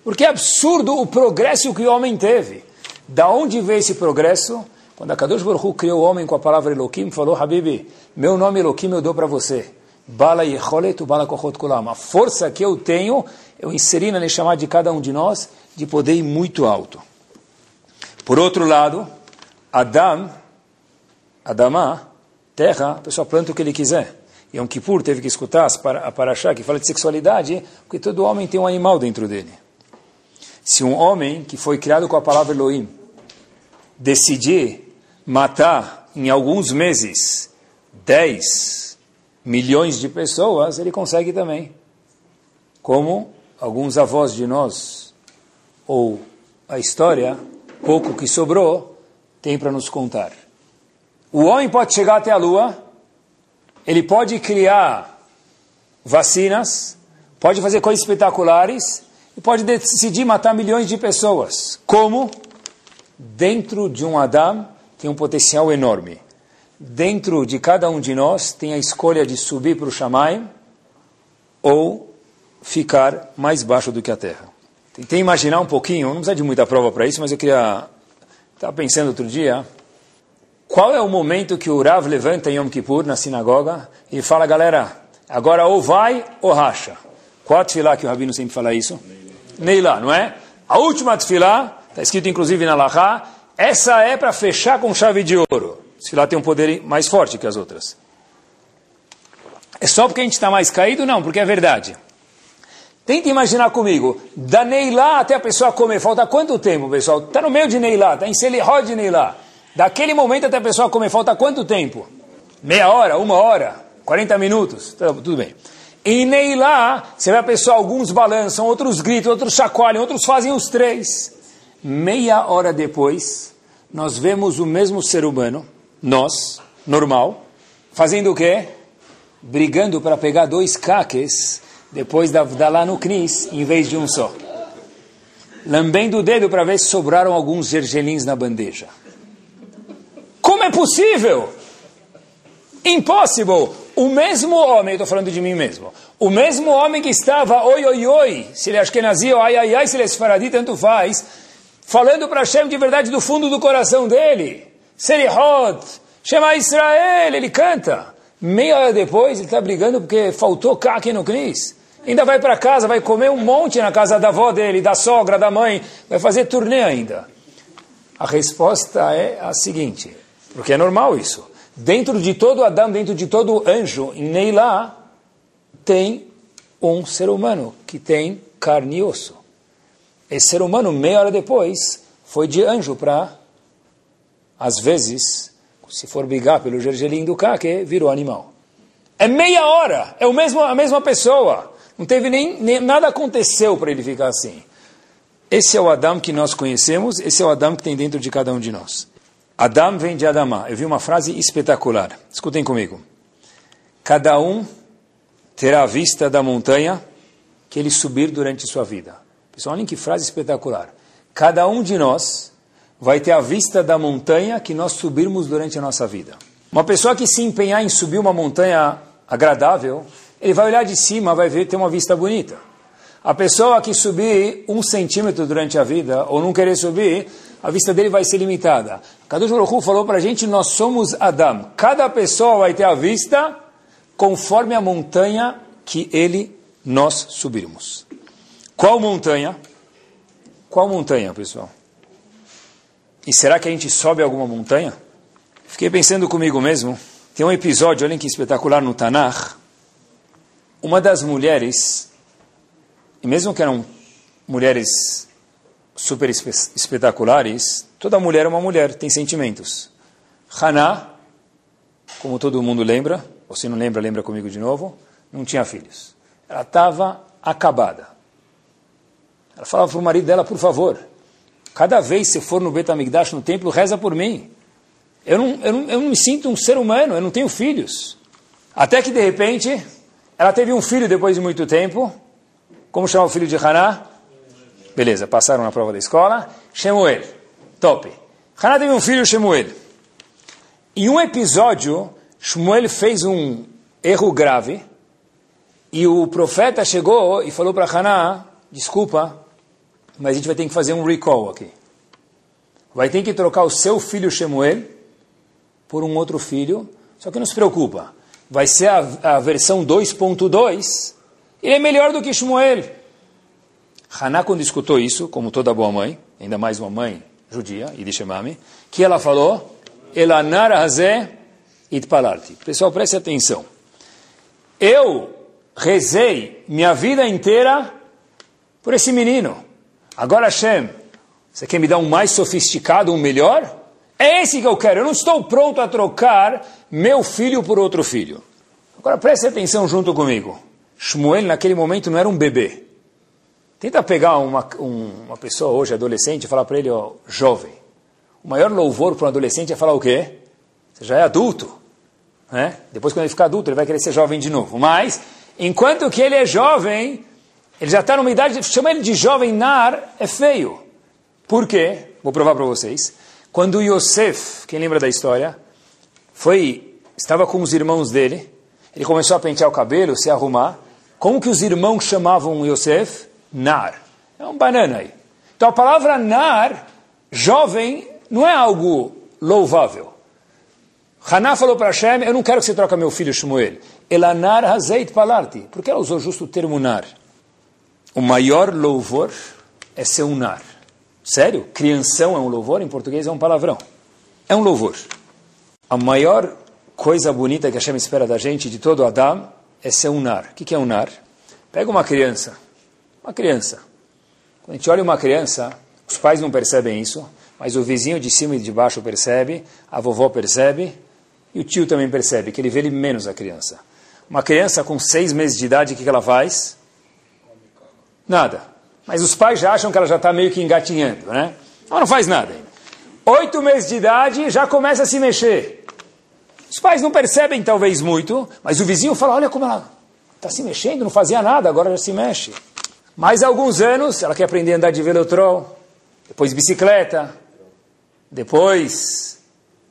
B: Porque é absurdo o progresso que o homem teve. Da onde veio esse progresso? Quando a Kadosh Baruch Hu criou o homem com a palavra Elohim, falou, Habibi, meu nome Elohim eu dou para você. Bala Yecholet, Bala Kochot Kulam. A força que eu tenho, eu inseri na chamada de cada um de nós, de poder ir muito alto. Por outro lado, Adam Adamá, terra, a pessoa planta o que ele quiser. E Yom Kippur teve que escutar a Parashá, que fala de sexualidade, porque todo homem tem um animal dentro dele. Se um homem que foi criado com a palavra Elohim decidir matar em alguns meses 10 milhões de pessoas, ele consegue também. Como alguns avós de nós, ou a história, pouco que sobrou, tem para nos contar. O homem pode chegar até a Lua, ele pode criar vacinas, pode fazer coisas espetaculares e pode decidir matar milhões de pessoas. Como? Dentro de um Adam tem um potencial enorme. Dentro de cada um de nós tem a escolha de subir para o Shamaim ou ficar mais baixo do que a terra. Tentei imaginar um pouquinho, não precisa de muita prova para isso, mas eu queria. Estava pensando outro dia qual é o momento que o Rav levanta em Yom Kippur, na sinagoga, e fala, galera, agora ou vai ou racha. Qual a tefilá que o Rabino sempre fala isso? Neilá, não é? A última tefilá, está escrito inclusive na Lachá, essa é para fechar com chave de ouro. Se lá tem um poder mais forte que as outras. É só porque a gente está mais caído? Não, porque é verdade. Tenta imaginar comigo, da Neilá até a pessoa comer, falta quanto tempo, pessoal? Está no meio de Neilá, está em Selihó de Neilá. Daquele momento até a pessoa comer, falta quanto tempo? Meia hora, uma hora, 40 minutos, tá, tudo bem. Em Neilá, você vê a pessoa, alguns balançam, outros gritam, outros chacoalham, outros fazem os três. Meia hora depois, nós vemos o mesmo ser humano, nós, normal, fazendo o quê? Brigando para pegar dois caques depois da, da lá no Knis, em vez de um só. Lambendo o dedo para ver se sobraram alguns gergelins na bandeja. É possível? Impossible! O mesmo homem, estou falando de mim mesmo, o mesmo homem que estava oi, oi, oi, se ele é Ashkenazi ou ai, ai, ai, se ele é Sfaradi, tanto faz, falando para Hashem de verdade do fundo do coração dele. Serihot, chama Israel, ele canta. Meia hora depois, ele está brigando porque faltou kaki no Knis. Ainda vai para casa, vai comer um monte na casa da avó dele, da sogra, da mãe, vai fazer turnê ainda. A resposta é a seguinte, porque é normal isso. Dentro de todo Adão, dentro de todo anjo, em Neilá, tem um ser humano que tem carne e osso. Esse ser humano, meia hora depois, foi de anjo para, às vezes, se for brigar pelo gergelim do caque, virou animal. É meia hora, é o mesmo, a mesma pessoa. Não teve nem, nem nada aconteceu para ele ficar assim. Esse é o Adão que nós conhecemos, esse é o Adão que tem dentro de cada um de nós. Adam vem de Adamá. Eu vi uma frase espetacular. Escutem comigo. Cada um terá a vista da montanha que ele subir durante sua vida. Pessoal, olhem que frase espetacular. Cada um de nós vai ter a vista da montanha que nós subirmos durante a nossa vida. Uma pessoa que se empenhar em subir uma montanha agradável, ele vai olhar de cima, vai ver ter uma vista bonita. A pessoa que subir um centímetro durante a vida, ou não querer subir, a vista dele vai ser limitada. Kadosh Baruch falou para a gente, nós somos Adam. Cada pessoa vai ter a vista conforme a montanha que ele, nós subirmos. Qual montanha? Qual montanha, pessoal? E será que a gente sobe alguma montanha? Fiquei pensando comigo mesmo. Tem um episódio, olhem que espetacular no Tanakh, uma das mulheres, e mesmo que eram mulheres super espetaculares, toda mulher é uma mulher, tem sentimentos. Haná, como todo mundo lembra, ou se não lembra, lembra comigo de novo, não tinha filhos. Ela estava acabada. Ela falava para o marido dela, por favor, cada vez que você for no Betamigdash, no templo, reza por mim. Eu não, eu, não, eu não me sinto um ser humano, eu não tenho filhos. Até que, de repente, ela teve um filho depois de muito tempo. Como chama o filho de Haná? Beleza, passaram na prova da escola. Shemuel. Top. Haná teve um filho, Shemuel. Em um episódio, Shemuel fez um erro grave. E o profeta chegou e falou para Haná, desculpa, mas a gente vai ter que fazer um recall aqui. Vai ter que trocar o seu filho Shemuel por um outro filho. Só que não se preocupa vai ser a, a versão 2.2, ele é melhor do que Shmuel. Haná, quando escutou isso, como toda boa mãe, ainda mais uma mãe judia, Idishemami, que ela falou, Elanar hazé itpalarti. Pessoal, preste atenção. Eu rezei minha vida inteira por esse menino. Agora, Hashem, você quer me dar um mais sofisticado, um melhor? É esse que eu quero. Eu não estou pronto a trocar meu filho por outro filho. Agora preste atenção junto comigo. Shmuel naquele momento não era um bebê. Tenta pegar uma, um, uma pessoa hoje, adolescente, e falar para ele, ó, jovem. O maior louvor para um adolescente é falar o quê? Você já é adulto. Né? Depois, quando ele ficar adulto, ele vai querer ser jovem de novo. Mas, enquanto que ele é jovem, ele já está numa idade, chama ele de jovem nar, é feio. Por quê? Vou provar para vocês. Quando Yosef, quem lembra da história, foi, estava com os irmãos dele, ele começou a pentear o cabelo, se arrumar. Como que os irmãos chamavam Yosef? Nar. É um banana aí. Então a palavra nar, jovem, não é algo louvável. Haná falou para Hashem, eu não quero que você troque meu filho Shmuel. Elanar hazeit palarti. Por que ela usou justo o termo nar? O maior louvor é ser um nar. Sério? Crianção é um louvor? Em português é um palavrão. É um louvor. A maior coisa bonita que Hashem espera da gente, de todo Adam, é ser um nar. O que é um nar? Pega uma criança. Uma criança. Quando a gente olha uma criança, os pais não percebem isso, mas o vizinho de cima e de baixo percebe, a vovó percebe, e o tio também percebe, que ele vê ele menos a criança. Uma criança com seis meses de idade, o que ela faz? Nada. Mas os pais já acham que ela já está meio que engatinhando, né? Ela não faz nada ainda. Oito meses de idade já começa a se mexer. Os pais não percebem talvez muito, mas o vizinho fala, olha como ela está se mexendo, não fazia nada, agora já se mexe. Mais alguns anos, ela quer aprender a andar de velotrol, depois bicicleta, depois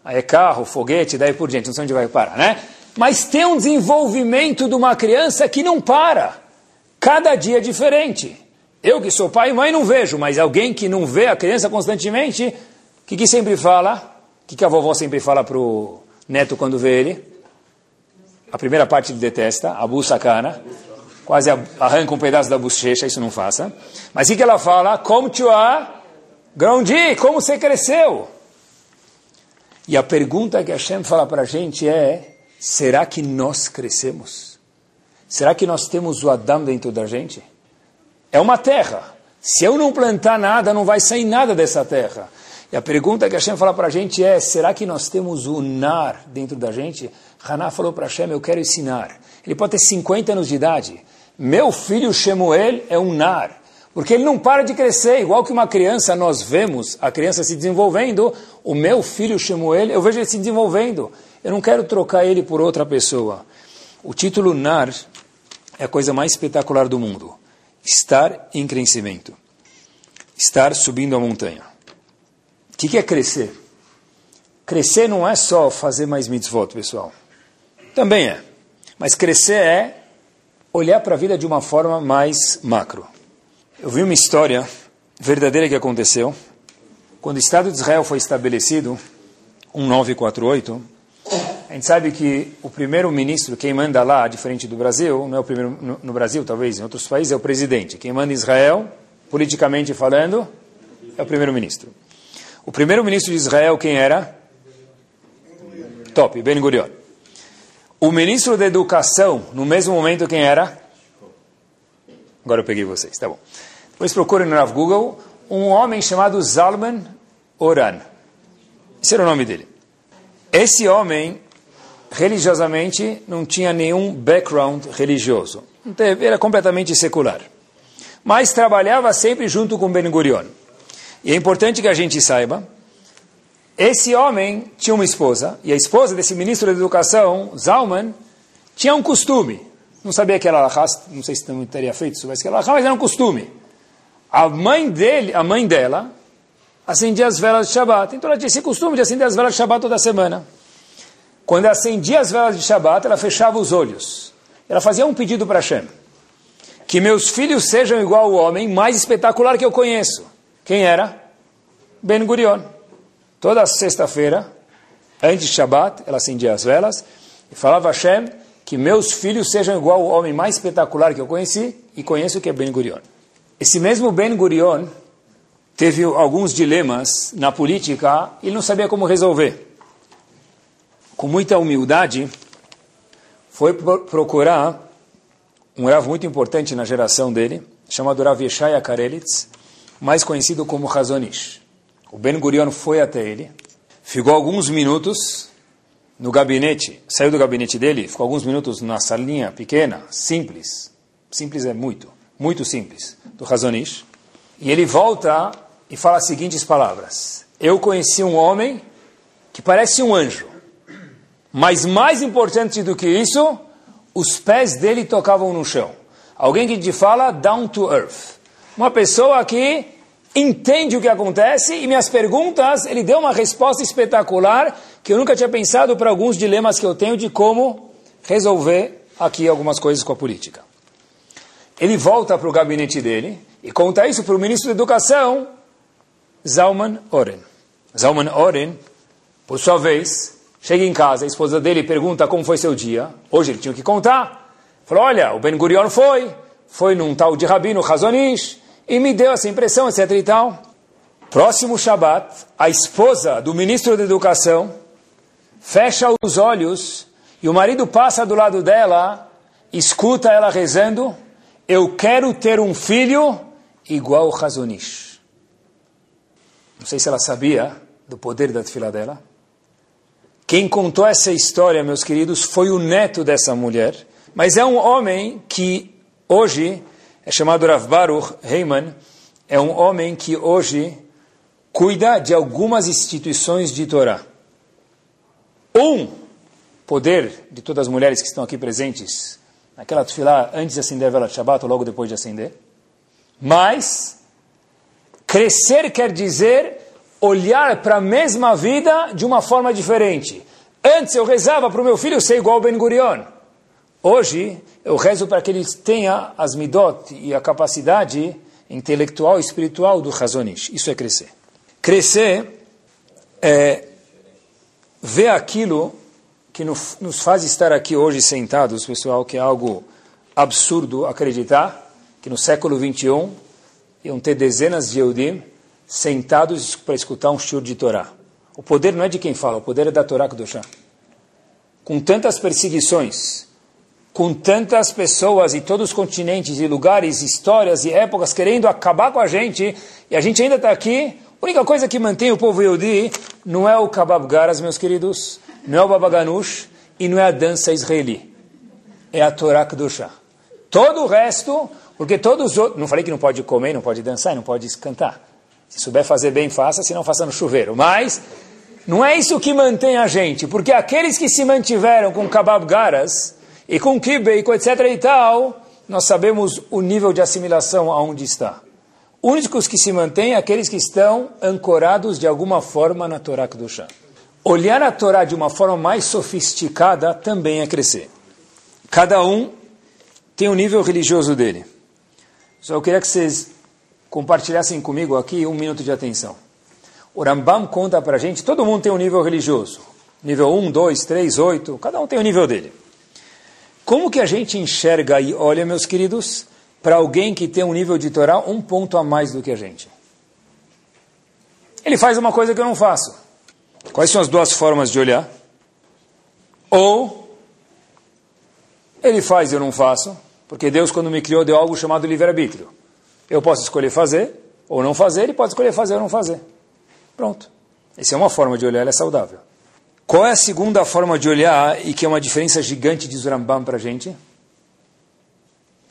B: aí é carro, foguete, daí por diante, não sei onde vai parar, né? Mas tem um desenvolvimento de uma criança que não para. Cada dia é diferente. Eu que sou pai e mãe não vejo, mas alguém que não vê a criança constantemente, o que, que sempre fala? O que, que a vovó sempre fala para o neto quando vê ele? A primeira parte ele detesta, a buçacana, quase arranca um pedaço da bochecha, isso não faça. Mas o que, ela fala? Como tu a grandi, como você cresceu? E a pergunta que a Hashem fala para a gente é, será que nós crescemos? Será que nós temos o Adam dentro da gente? é uma terra. Se eu não plantar nada, não vai sair nada dessa terra. E a pergunta que Hashem fala para a gente é, será que nós temos o nar dentro da gente? Haná falou para Hashem, eu quero ensinar. Ele pode ter 50 anos de idade. Meu filho Shemuel é um nar. Porque ele não para de crescer, igual que uma criança, nós vemos a criança se desenvolvendo, o meu filho Shemuel, eu vejo ele se desenvolvendo. Eu não quero trocar ele por outra pessoa. O título Nar é a coisa mais espetacular do mundo estar em crescimento, estar subindo a montanha. O que, é crescer? Crescer não é só fazer mais mitzvot, pessoal. Também é. Mas crescer é olhar para a vida de uma forma mais macro. Eu vi uma história verdadeira que aconteceu. Quando o Estado de Israel foi estabelecido, 1948, a gente sabe que o primeiro-ministro, quem manda lá, diferente do Brasil, não é o primeiro no, no, Brasil, talvez, em outros países, é o presidente. Quem manda Israel, politicamente falando, é o primeiro-ministro. O primeiro-ministro de Israel, quem era? Top, Ben Gurion. O ministro da Educação, no mesmo momento, quem era? Agora eu peguei vocês, tá bom. Depois procurem no Google um homem chamado Zalman Oran. Esse era o nome dele. Esse homem religiosamente não tinha nenhum background religioso. Era completamente secular. Mas trabalhava sempre junto com Ben Gurion. E é importante que a gente saiba, esse homem tinha uma esposa, e a esposa desse ministro da Educação, Zalman, tinha um costume. Não sabia que era Alahá, não sei se também teria feito isso, mas que era Alahá, mas era um costume. A mãe dele, a mãe dela, acendia as velas de Shabbat. Então ela tinha esse costume de acender as velas de Shabbat toda semana. Quando acendia as velas de Shabat, ela fechava os olhos. Ela fazia um pedido para Hashem. Que meus filhos sejam igual ao homem mais espetacular que eu conheço. Quem era? Ben Gurion. Toda sexta-feira, antes de Shabat, ela acendia as velas e falava a Hashem que meus filhos sejam igual ao homem mais espetacular que eu conheci e conheço que é Ben Gurion. Esse mesmo Ben Gurion teve alguns dilemas na política e não sabia como resolver com muita humildade, foi procurar um Rav muito importante na geração dele, chamado Rav Yeshaya Karelitz, mais conhecido como Razonish. O Ben Gurion foi até ele, ficou alguns minutos no gabinete, saiu do gabinete dele, ficou alguns minutos na salinha pequena, simples, simples é muito, muito simples, do Razonish, e ele volta e fala as seguintes palavras: Eu conheci um homem que parece um anjo. Mas mais importante do que isso, os pés dele tocavam no chão. Alguém que te fala down to earth. Uma pessoa que entende o que acontece e minhas perguntas, ele deu uma resposta espetacular que eu nunca tinha pensado para alguns dilemas que eu tenho de como resolver aqui algumas coisas com a política. Ele volta para o gabinete dele e conta isso para o ministro da Educação, Zalman Oren. Zalman Oren, por sua vez, Chega em casa, a esposa dele pergunta como foi seu dia. Hoje ele tinha que contar. Falou, olha, o Ben Gurion foi, foi num tal de Rabino Razonish, e me deu essa impressão, etc e tal. Próximo Shabat, a esposa do ministro da Educação fecha os olhos e o marido passa do lado dela, escuta ela rezando: Eu quero ter um filho igual o Hazonish. Não sei se ela sabia do poder da fila dela. Quem contou essa história, meus queridos, foi o neto dessa mulher, mas é um homem que hoje é chamado Rav Baruch Heyman, é um homem que hoje cuida de algumas instituições de Torá. Um poder de todas as mulheres que estão aqui presentes naquela tefilá antes de acender a vela de Shabbat ou logo depois de acender. Mas crescer quer dizer olhar para a mesma vida de uma forma diferente. Antes eu rezava para o meu filho ser igual Ben Gurion. Hoje eu rezo para que ele tenha as midot e a capacidade intelectual e espiritual do Hazonish. Isso é crescer. Crescer é ver aquilo que nos faz estar aqui hoje sentados, pessoal, que é algo absurdo acreditar que no século 21 iam ter dezenas de Eudim sentados para escutar um shur de Torá. O poder não é de quem fala, o poder é da Torá Kedoshá. Com tantas perseguições, com tantas pessoas e todos os continentes e lugares, histórias e épocas querendo acabar com a gente, e a gente ainda está aqui, a única coisa que mantém o povo Yehudi não é o Kabab Garas, meus queridos, não é o Babaganush e não é a dança israeli. É a Torá Kedoshá. Todo o resto, porque todos os outros... Não falei que não pode comer, não pode dançar, não pode cantar. Se souber fazer bem, faça, se não, faça no chuveiro. Mas não é isso que mantém a gente, porque aqueles que se mantiveram com Kabab Garas e com Kibbeh, com etc e tal, nós sabemos o nível de assimilação aonde está. Únicos que se mantêm aqueles que estão ancorados de alguma forma na Torá Kedoshá. Olhar a Torá de uma forma mais sofisticada também é crescer. Cada um tem um nível religioso dele. Só eu queria que vocês compartilhassem comigo aqui um minuto de atenção. O Rambam conta para a gente, todo mundo tem um nível religioso. Nível 1, 2, 3, 8, cada um tem o um nível dele. Como que a gente enxerga e olha, meus queridos, para alguém que tem um nível de Torá um ponto a mais do que a gente? Ele faz uma coisa que eu não faço. Quais são as duas formas de olhar? Ou ele faz e eu não faço, porque Deus, quando me criou, deu algo chamado livre-arbítrio. Eu posso escolher fazer ou não fazer, ele pode escolher fazer ou não fazer. Pronto. Essa é uma forma de olhar, ela é saudável. Qual é a segunda forma de olhar e que é uma diferença gigante de Zurambam para a gente?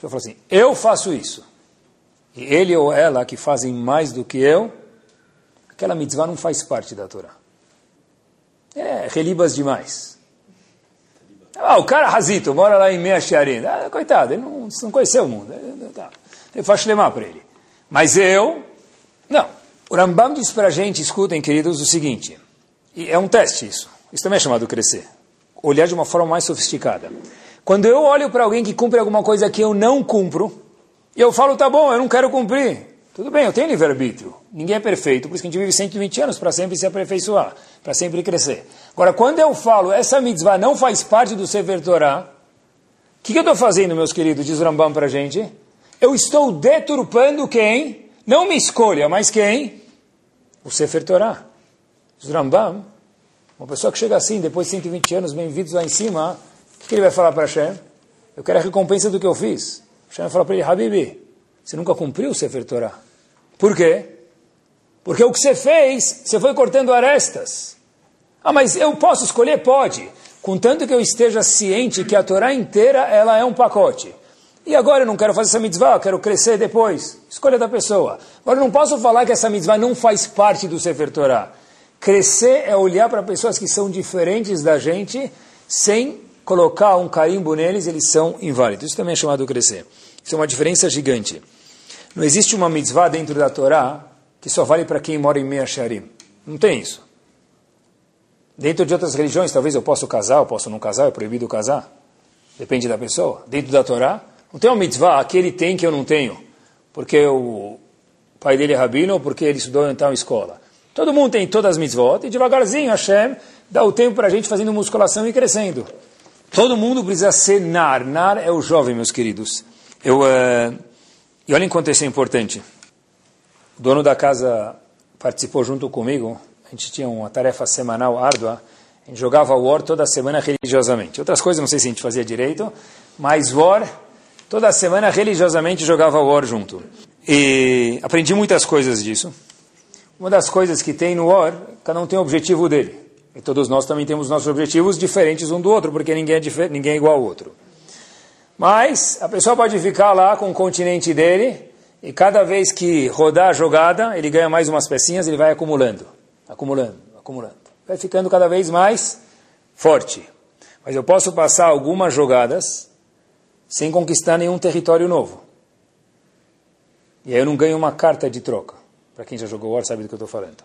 B: Eu falo assim, eu faço isso. E ele ou ela que fazem mais do que eu, aquela mitzvah não faz parte da Torá. É, relibas demais. Ah, o cara Razito mora lá em Meia Shearim. Ah, coitado, ele não, não conheceu o mundo. Tá. Eu faço lemar para ele. Mas eu, não. O Rambam diz para a gente, escutem, queridos, o seguinte. E é um teste isso. Isso também é chamado crescer. Olhar de uma forma mais sofisticada. Quando eu olho para alguém que cumpre alguma coisa que eu não cumpro, e eu falo, tá bom, eu não quero cumprir. Tudo bem, eu tenho livre-arbítrio. Ninguém é perfeito, por isso que a gente vive 120 anos para sempre se aperfeiçoar, para sempre crescer. Agora, quando eu falo, essa mitzvah não faz parte do Sefer Torah, o que, que, eu estou fazendo, meus queridos, diz Rambam para a gente? Eu estou deturpando quem? Não me escolha, mas quem? O Sefer Torah. Diz uma pessoa que chega assim, depois de 120 anos, bem-vindos lá em cima, o que ele vai falar para Hashem? Eu quero a recompensa do que eu fiz. Hashem vai falar para ele, Habibi, você nunca cumpriu o Sefer Torah. Por quê? Porque o que você fez, você foi cortando arestas. Ah, mas eu posso escolher? Pode. Contanto que eu esteja ciente que a Torá inteira ela é um pacote. E agora eu não quero fazer essa mitzvah, eu quero crescer depois. Escolha da pessoa. Agora eu não posso falar que essa mitzvah não faz parte do Sefer Torah. Crescer é olhar para pessoas que são diferentes da gente, sem colocar um carimbo neles, eles são inválidos. Isso também é chamado crescer. Isso é uma diferença gigante. Não existe uma mitzvah dentro da Torá que só vale para quem mora em Meia Sharim. Não tem isso. Dentro de outras religiões, talvez eu possa casar, eu posso não casar, é proibido casar. Depende da pessoa. Dentro da Torá, não tem uma mitzvah que ele tem que eu não tenho. Porque o pai dele é rabino ou porque ele estudou em tal escola. Todo mundo tem todas as mitzvot e devagarzinho Hashem dá o tempo para a gente fazendo musculação e crescendo. Todo mundo precisa ser nar. Nar é o jovem, meus queridos. Eu, uh, e olhem quanto isso é importante. O dono da casa participou junto comigo, a gente tinha uma tarefa semanal árdua, a gente jogava War toda semana religiosamente. Outras coisas não sei se a gente fazia direito, mas War, toda semana religiosamente jogava War junto. E aprendi muitas coisas disso. Uma das coisas que tem no War, cada um tem o objetivo dele. E todos nós também temos nossos objetivos diferentes um do outro, porque ninguém é, ninguém é igual ao outro. Mas a pessoa pode ficar lá com o continente dele, e cada vez que rodar a jogada, ele ganha mais umas pecinhas, ele vai acumulando, acumulando, acumulando. Vai ficando cada vez mais forte. Mas eu posso passar algumas jogadas sem conquistar nenhum território novo. E aí eu não ganho uma carta de troca. Para quem já jogou War sabe do que eu estou falando.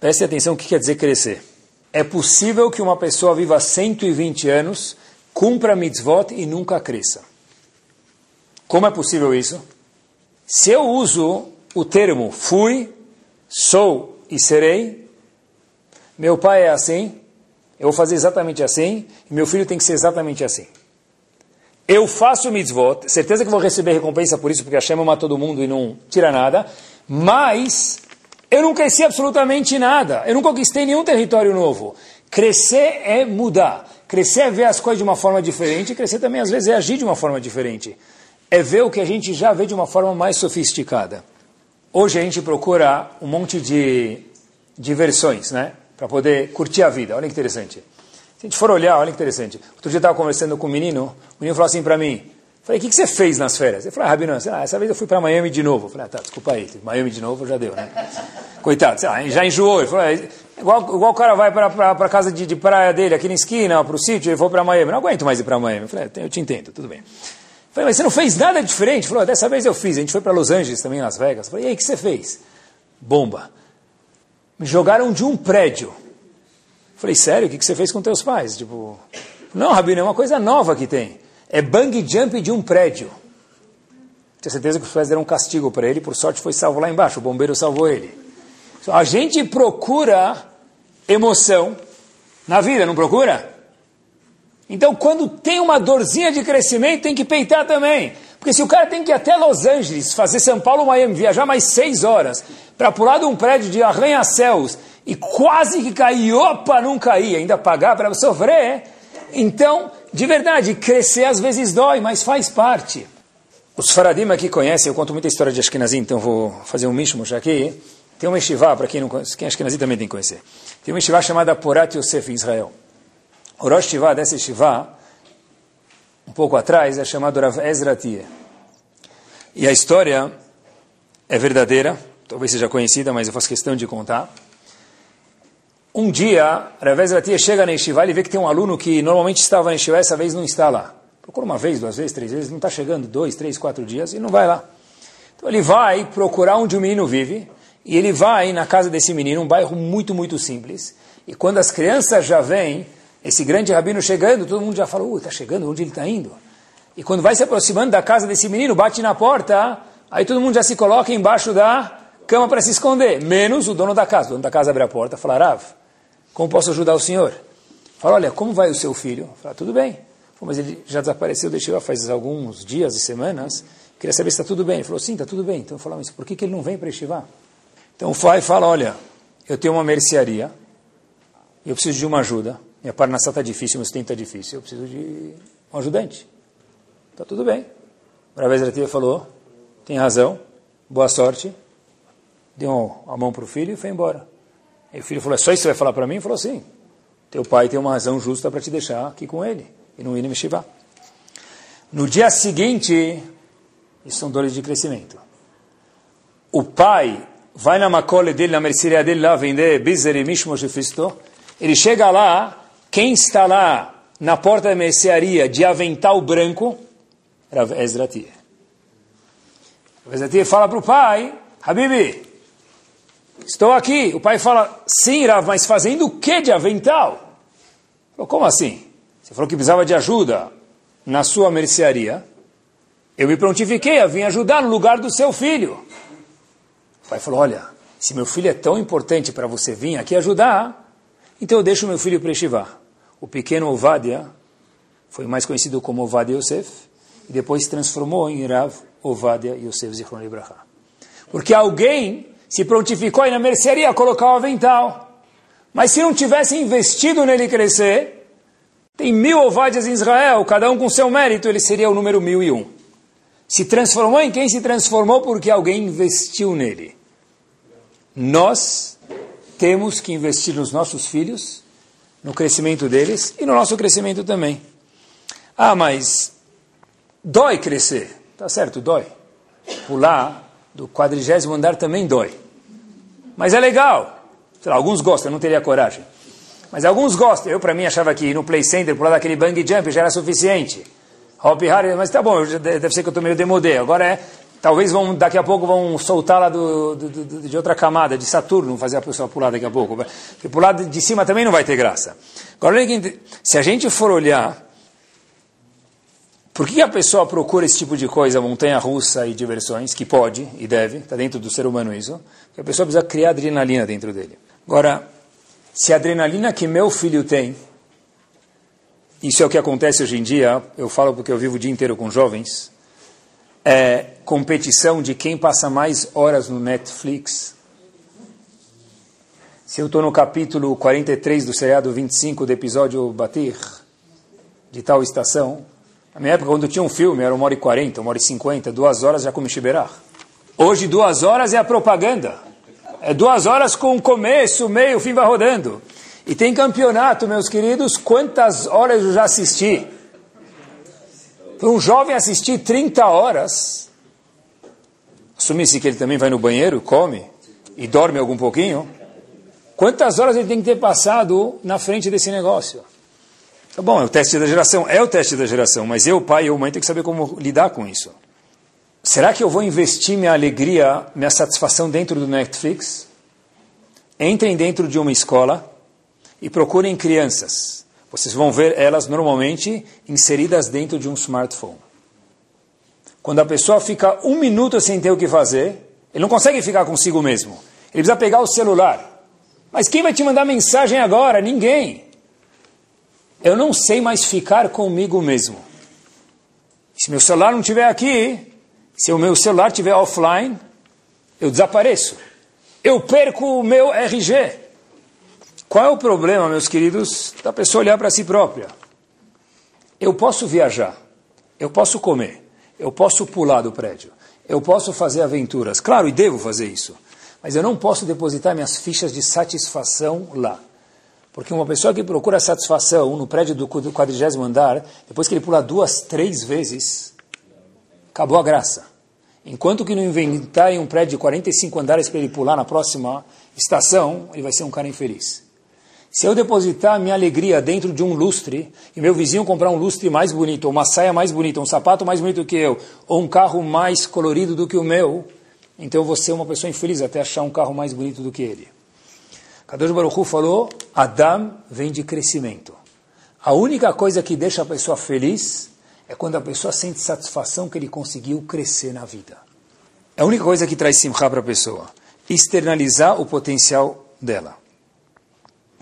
B: Preste atenção o que quer dizer crescer. É possível que uma pessoa viva 120 anos, cumpra mitzvot e nunca cresça. Como é possível isso? Se eu uso o termo fui, sou e serei, meu pai é assim, eu vou fazer exatamente assim, e meu filho tem que ser exatamente assim. Eu faço mitzvot, certeza que vou receber recompensa por isso, porque Hashem ama todo mundo e não tira nada, mas eu não cresci absolutamente nada, eu não conquistei nenhum território novo. Crescer é mudar, crescer é ver as coisas de uma forma diferente, crescer também às vezes é agir de uma forma diferente é ver o que a gente já vê de uma forma mais sofisticada. Hoje a gente procura um monte de diversões, né? Para poder curtir a vida. Olha que interessante. Se a gente for olhar, olha que interessante. Outro dia eu estava conversando com um menino, o menino falou assim para mim, falei, o que, que você fez nas férias? Eu falei, ah, Rabino, ah, essa vez eu fui para Miami de novo. Eu falei, ah, tá, desculpa aí, Miami de novo já deu, né? *laughs* Coitado, já enjoou. Ele falou, é, igual, igual o cara vai para a casa de, de, praia dele aqui na esquina, para o sítio, ele foi para Miami. Não aguento mais ir para Miami. Eu falei, é, eu te entendo, tudo bem. Falei, mas você não fez nada diferente? Falou, dessa vez eu fiz. A gente foi para Los Angeles também, Las Vegas. Falei, e aí, o que você fez? Bomba. Me jogaram de um prédio. Falei, sério? O que você fez com teus pais? Tipo, não, Rabino, é uma coisa nova que tem. É bang jump de um prédio. Tinha certeza que os pais deram um castigo para ele, por sorte foi salvo lá embaixo, o bombeiro salvou ele. A gente procura emoção na vida, não procura? Então, quando tem uma dorzinha de crescimento, tem que peitar também. Porque se o cara tem que ir até Los Angeles, fazer São Paulo, Miami, viajar mais seis horas, para pular de um prédio de arranha-céus e quase que cair, opa, não cair, ainda pagar para sofrer, então, de verdade, crescer às vezes dói, mas faz parte. Os Faradim aqui conhecem, eu conto muita história de Ashkenazi, então vou fazer um mishmush aqui. Tem uma estivá, para quem não conhece, quem é Ashkenazi também tem que conhecer. Tem uma estivá chamada Porat Yosef em Israel. O Rosh Shiva dessa Shiva, um pouco atrás, é chamado Rav Ezra. E a história é verdadeira, talvez seja conhecida, mas eu faço questão de contar. Um dia, Rav Ezra Tia chega na Shiva e vê que tem um aluno que normalmente estava na Shiva, essa vez não está lá. Procura uma vez, duas vezes, três vezes, não está chegando dois, três, quatro dias e não vai lá. Então ele vai procurar onde o menino vive e ele vai na casa desse menino, um bairro muito, muito simples. E quando as crianças já vêm, esse grande rabino chegando, todo mundo já fala, está chegando, onde ele está indo? E quando vai se aproximando da casa desse menino, bate na porta, aí todo mundo já se coloca embaixo da cama para se esconder, menos o dono da casa. O dono da casa abre a porta e fala, Rav, como posso ajudar o senhor? Fala, olha, como vai o seu filho? Fala, tudo bem. Mas ele já desapareceu, deixou faz alguns dias e semanas, queria saber se está tudo bem. Ele falou, sim, está tudo bem. Então eu falei, mas por que, que ele não vem para Estivá? Então o pai fala, olha, eu tenho uma mercearia, eu preciso de uma ajuda, minha parnassá está difícil, meu sustento está difícil, eu preciso de um ajudante. Está tudo bem. Rav falou, tem razão, boa sorte. Deu a mão para o filho e foi embora. E o filho falou, é só isso que você vai falar para mim? Ele falou, sim. Teu pai tem uma razão justa para te deixar aqui com ele e não ir me chivar. No dia seguinte, isso são dores de crescimento. O pai vai na macole dele, na mercearia dele lá vender bizer e mishmosh Ele chega lá, quem está lá na porta da mercearia de avental branco? Rav Ezra Tia. Ezra Tia fala para o pai, Habibi, estou aqui. O pai fala, sim, Rav, mas fazendo o que de avental? Falou, como assim? Você falou que precisava de ajuda na sua mercearia. Eu me prontifiquei a vir ajudar no lugar do seu filho. O pai falou, olha, se meu filho é tão importante para você vir aqui ajudar, então eu deixo meu filho para estivar o pequeno Ovadia foi mais conhecido como Ovadia Yosef, e depois se transformou em Rav Ovadia Yosef Zichron Libraha. Porque alguém se prontificou aí na mercearia a colocar o avental. Mas se não tivesse investido nele crescer, tem mil ovadias em Israel, cada um com seu mérito, ele seria o número mil e um. Se transformou em quem se transformou porque alguém investiu nele. Nós temos que investir nos nossos filhos, no crescimento deles e no nosso crescimento também. Ah, mas dói crescer. Tá certo, dói. Pular do quadrigésimo andar também dói. Mas é legal. Lá, alguns gostam, eu não teria coragem. Mas alguns gostam. Eu, para mim, achava que no Play Center, pular daquele bang jump já era suficiente. Hop Harry, mas tá bom, deve ser que eu estou meio demodé. Agora é, talvez vão, daqui a pouco vão soltar lá do, do, do, de outra camada, de Saturno, fazer a pessoa pular daqui a pouco. Porque pular de cima também não vai ter graça. Agora, se a gente for olhar, por que a pessoa procura esse tipo de coisa, montanha-russa e diversões, que pode e deve, está dentro do ser humano isso, porque a pessoa precisa criar adrenalina dentro dele. Agora, se a adrenalina que meu filho tem, isso é o que acontece hoje em dia, eu falo porque eu vivo o dia inteiro com jovens, é competição de quem passa mais horas no Netflix. Se eu estou no capítulo 43 do seriado 25 do episódio Batir, de tal estação, na minha época, quando tinha um filme, era uma hora e quarenta, uma hora e cinquenta, duas horas já comi chiberá. Hoje, duas horas é a propaganda. É duas horas com começo, meio, fim vai rodando. E tem campeonato, meus queridos, quantas horas eu já assisti? Para um jovem assistir 30 horas, assumisse que ele também vai no banheiro, come e dorme algum pouquinho, quantas horas ele tem que ter passado na frente desse negócio? Tá bom, é o teste da geração, é o teste da geração, mas eu, pai ou mãe, tenho que saber como lidar com isso. Será que eu vou investir minha alegria, minha satisfação dentro do Netflix? Entrem dentro de uma escola e procurem crianças. Vocês vão ver elas normalmente inseridas dentro de um smartphone. Quando a pessoa fica um minuto sem ter o que fazer, ele não consegue ficar consigo mesmo. Ele precisa pegar o celular. Mas quem vai te mandar mensagem agora? Ninguém eu não sei mais ficar comigo mesmo. Se meu celular não estiver aqui, se o meu celular estiver offline, eu desapareço. Eu perco o meu RG. Qual é o problema, meus queridos, da pessoa olhar para si própria? Eu posso viajar, eu posso comer, eu posso pular do prédio, eu posso fazer aventuras. Claro, e devo fazer isso. Mas eu não posso depositar minhas fichas de satisfação lá. Porque uma pessoa que procura satisfação no prédio do quadrigésimo andar, depois que ele pula duas, três vezes, acabou a graça. Enquanto que não inventarem um prédio de 45 andares para ele pular na próxima estação, ele vai ser um cara infeliz. Se eu depositar minha alegria dentro de um lustre, e meu vizinho comprar um lustre mais bonito, uma saia mais bonita, um sapato mais bonito que eu, ou um carro mais colorido do que o meu, então eu vou ser uma pessoa infeliz até achar um carro mais bonito do que ele. Kadosh Baruch Hu falou, Adam vem de crescimento. A única coisa que deixa a pessoa feliz é quando a pessoa sente satisfação que ele conseguiu crescer na vida. É a única coisa que traz simcha para a pessoa. Externalizar o potencial dela.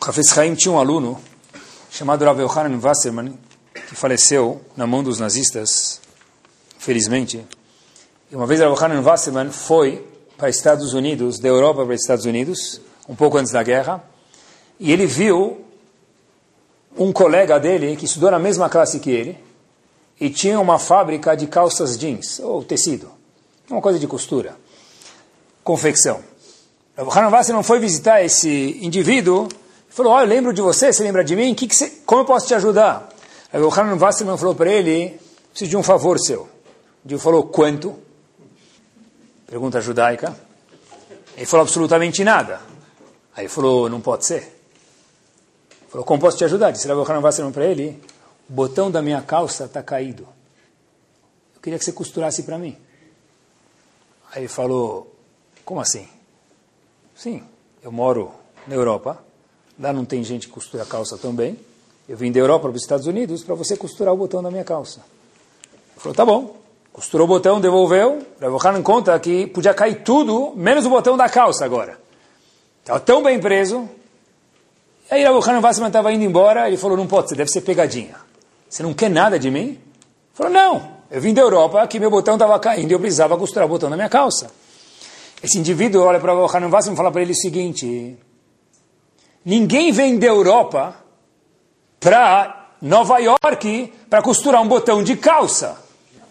B: O Hafez Haim tinha um aluno chamado Rav Yohanan Wasserman, que faleceu na mão dos nazistas, felizmente. E uma vez Rav Yohanan Wasserman foi para Estados Unidos, da Europa para Estados Unidos, um pouco antes da guerra, e ele viu um colega dele que estudou na mesma classe que ele e tinha uma fábrica de calças jeans, ou tecido, uma coisa de costura, confecção. Hanan Vassi não foi visitar esse indivíduo e falou, olha, eu lembro de você, você lembra de mim? Que que você, como eu posso te ajudar? Aí o Hanan Wasserman falou para ele, preciso de um favor seu. Ele falou, quanto? Pergunta judaica. Ele falou absolutamente nada. Aí ele falou, não pode ser. Ele falou, como posso te ajudar? Disse Rav Hanan Wasserman para ele, o botão da minha calça está caído. Eu queria que você costurasse para mim. Aí ele falou, como assim? Sim, eu moro na Europa, lá não tem gente que costura calça também. Eu vim da Europa para os Estados Unidos para você costurar o botão da minha calça. Ele falou, tá bom. Costurou o botão, devolveu. Rav Hanan conta que podia cair tudo, menos o botão da calça agora. Estava tão bem preso. Aí o Hanan estava indo embora, ele falou, não pode ser, deve ser pegadinha. Você não quer nada de mim? Ele falou, não, eu vim da Europa, que meu botão estava caindo e eu precisava costurar o botão da minha calça. Esse indivíduo olha para o Hanan Wasserman e fala para ele o seguinte: ninguém vem da Europa para Nova York para costurar um botão de calça.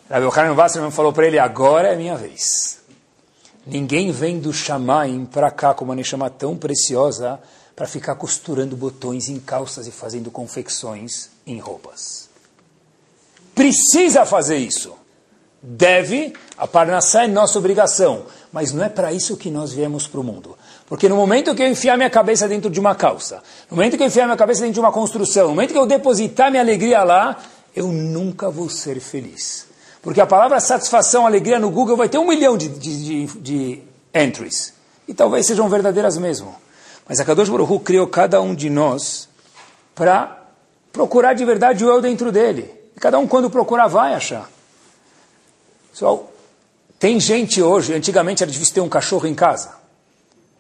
B: Hanan Wasserman falou para ele: agora é minha vez. Ninguém vem do Shamaim para cá com uma neshama tão preciosa para ficar costurando botões em calças e fazendo confecções em roupas. Precisa fazer isso. Deve, a Parnassá é nossa obrigação, mas não é para isso que nós viemos para o mundo. Porque no momento que eu enfiar minha cabeça dentro de uma calça, no momento que eu enfiar minha cabeça dentro de uma construção, no momento que eu depositar minha alegria lá, eu nunca vou ser feliz. Porque a palavra satisfação, alegria no Google vai ter um milhão de, de, de, de entries. E talvez sejam verdadeiras mesmo. Mas a Kadosh Baruch Hu criou cada um de nós para procurar de verdade o eu dentro dele. E cada um, quando procurar, vai achar. Pessoal, tem gente hoje, antigamente era difícil ter um cachorro em casa.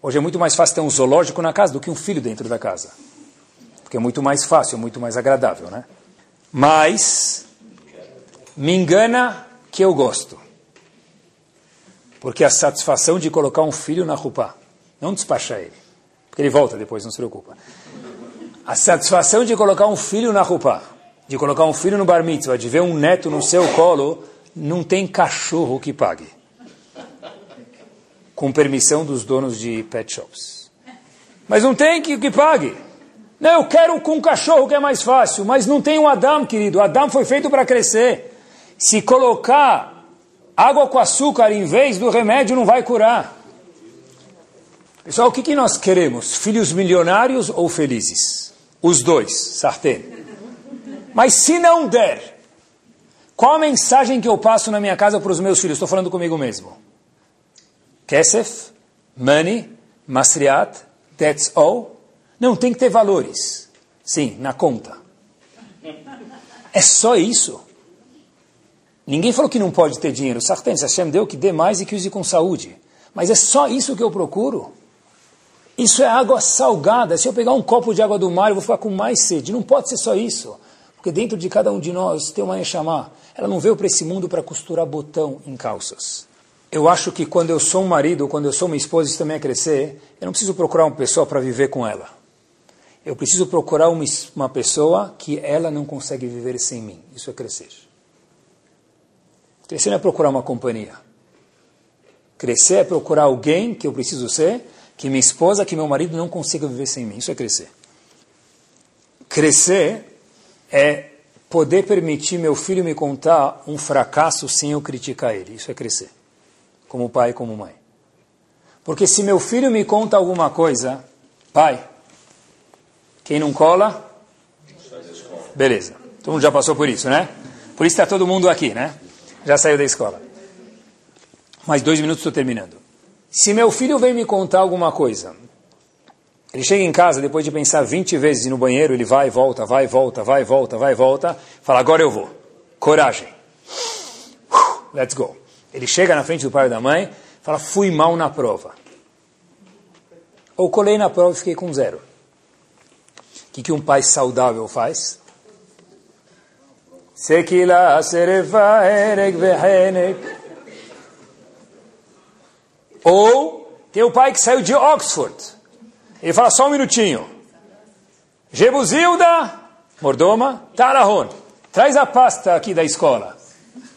B: Hoje é muito mais fácil ter um zoológico na casa do que um filho dentro da casa. Porque é muito mais fácil, é muito mais agradável, né? Mas me engana que eu gosto. Porque a satisfação de colocar um filho na roupa, não despachar ele, porque ele volta depois, não se preocupa. A satisfação de colocar um filho na roupa, de colocar um filho no bar mitzvah, de ver um neto no seu colo, não tem cachorro que pague. Com permissão dos donos de pet shops. Mas não tem que, que pague. Não, eu quero com um cachorro que é mais fácil, mas não tem um Adam, querido. Adam foi feito para crescer. Se colocar água com açúcar em vez do remédio, não vai curar. Pessoal, o que, que nós queremos? Filhos milionários ou felizes? Os dois, sartén. Mas se não der, qual a mensagem que eu passo na minha casa para os meus filhos? Estou falando comigo mesmo. Kesef, money, masriat, that's all. Não, tem que ter valores. Sim, na conta. É só isso. Ninguém falou que não pode ter dinheiro. Sartén, se Hashem deu que dê mais e que use com saúde. Mas é só isso que eu procuro. Isso é água salgada. Se eu pegar um copo de água do mar, eu vou ficar com mais sede. Não pode ser só isso. Porque dentro de cada um de nós tem uma Neshama. Ela não veio para esse mundo para costurar botão em calças. Eu acho que quando eu sou um marido, quando eu sou uma esposa, isso também é crescer. Eu não preciso procurar uma pessoa para viver com ela. Eu preciso procurar uma, uma pessoa que ela não consegue viver sem mim. Isso é crescer. Crescer não é procurar uma companhia. Crescer é procurar alguém que eu preciso ser, que minha esposa, que meu marido não consiga viver sem mim. Isso é crescer. Crescer é poder permitir meu filho me contar um fracasso sem eu criticar ele. Isso é crescer. Como pai e como mãe. Porque se meu filho me conta alguma coisa, pai, quem não cola? Beleza. Todo mundo já passou por isso, né? Por isso está todo mundo aqui, né? Já saiu da escola. Mais dois minutos estou terminando. Se meu filho vem me contar alguma coisa, ele chega em casa, depois de pensar 20 vezes no banheiro, ele vai volta, vai volta, vai volta, vai volta, fala, agora eu vou. Coragem. Let's go. Ele chega na frente do pai e da mãe, fala, fui mal na prova. Ou colei na prova e fiquei com zero. O que, que um pai saudável faz? Sekila sereva ereg vehenek. Ou tem o pai que saiu de Oxford. Ele fala só um minutinho. Jebuzilda, mordoma, Tarahon. Traz a pasta aqui da escola.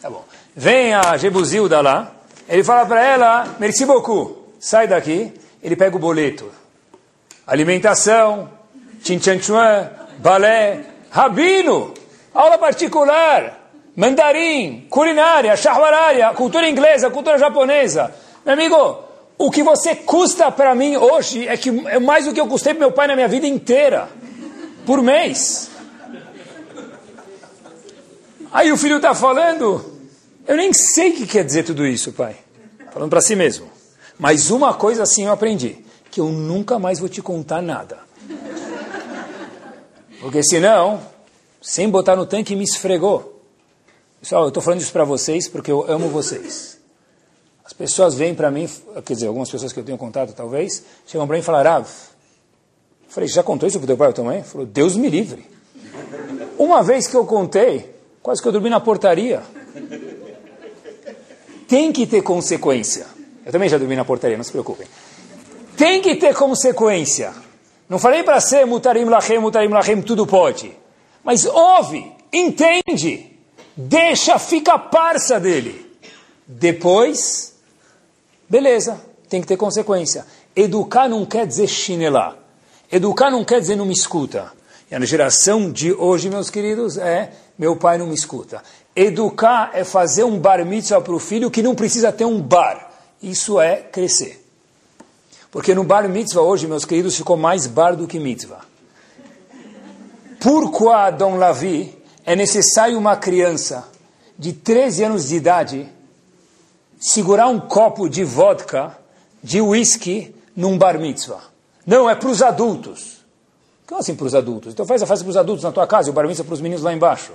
B: Tá bom. Vem a Jebuzilda lá. Ele fala para ela, merci beaucoup. Sai daqui. Ele pega o boleto. Alimentação, chinchanchuan, balé, rabino aula particular, mandarim, culinária, shahwararia, cultura inglesa, cultura japonesa. Meu amigo, o que você custa para mim hoje é, que, é mais do que eu custei para meu pai na minha vida inteira, por mês. Aí o filho está falando, eu nem sei o que quer dizer tudo isso, pai. Falando para si mesmo. Mas uma coisa assim eu aprendi, que eu nunca mais vou te contar nada. Porque senão, sem botar no tanque, me esfregou. Pessoal, eu estou falando isso para vocês porque eu amo vocês. As pessoas vêm para mim, quer dizer, algumas pessoas que eu tenho contato talvez, chegam para mim e falam, Rav, falei, já contou isso para teu pai ou tua mãe? Falou, Deus me livre. Uma vez que eu contei, quase que eu dormi na portaria. Tem que ter consequência. Eu também já dormi na portaria, não se preocupem. Tem que ter consequência. Não falei para ser mutarim lachem, mutarim lachem, tudo pode. Mas ouve, entende, deixa, fica parça dele. Depois, beleza, tem que ter consequência. Educar não quer dizer chinelar. Educar não quer dizer não me escuta. E a geração de hoje, meus queridos, é meu pai não me escuta. Educar é fazer um bar mitzvah para o filho que não precisa ter um bar. Isso é crescer. Porque no bar mitzvah hoje, meus queridos, ficou mais bar do que mitzvah. Por qua, Dom Lavi, é necessário uma criança de 13 anos de idade segurar um copo de vodka, de whisky, num bar mitzvah. Não, é para os adultos. Como assim para os adultos? Então faz a festa para os adultos na tua casa e o bar mitzvah para os meninos lá embaixo.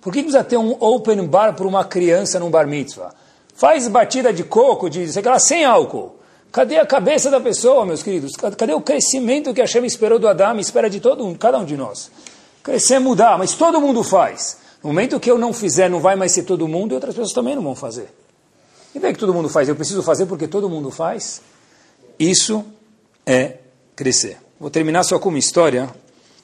B: Por que precisa ter um open bar para uma criança num bar mitzvah? Faz batida de coco, de sei lá, sem álcool. Cadê a cabeça da pessoa, meus queridos? Cadê o crescimento que a Hashem esperou do Adão e espera de todo, cada um de nós? Crescer, mudar, mas todo mundo faz. No momento que eu não fizer, não vai mais ser todo mundo e outras pessoas também não vão fazer. E daí que todo mundo faz? Eu preciso fazer porque todo mundo faz? Isso é crescer. Vou terminar só com uma história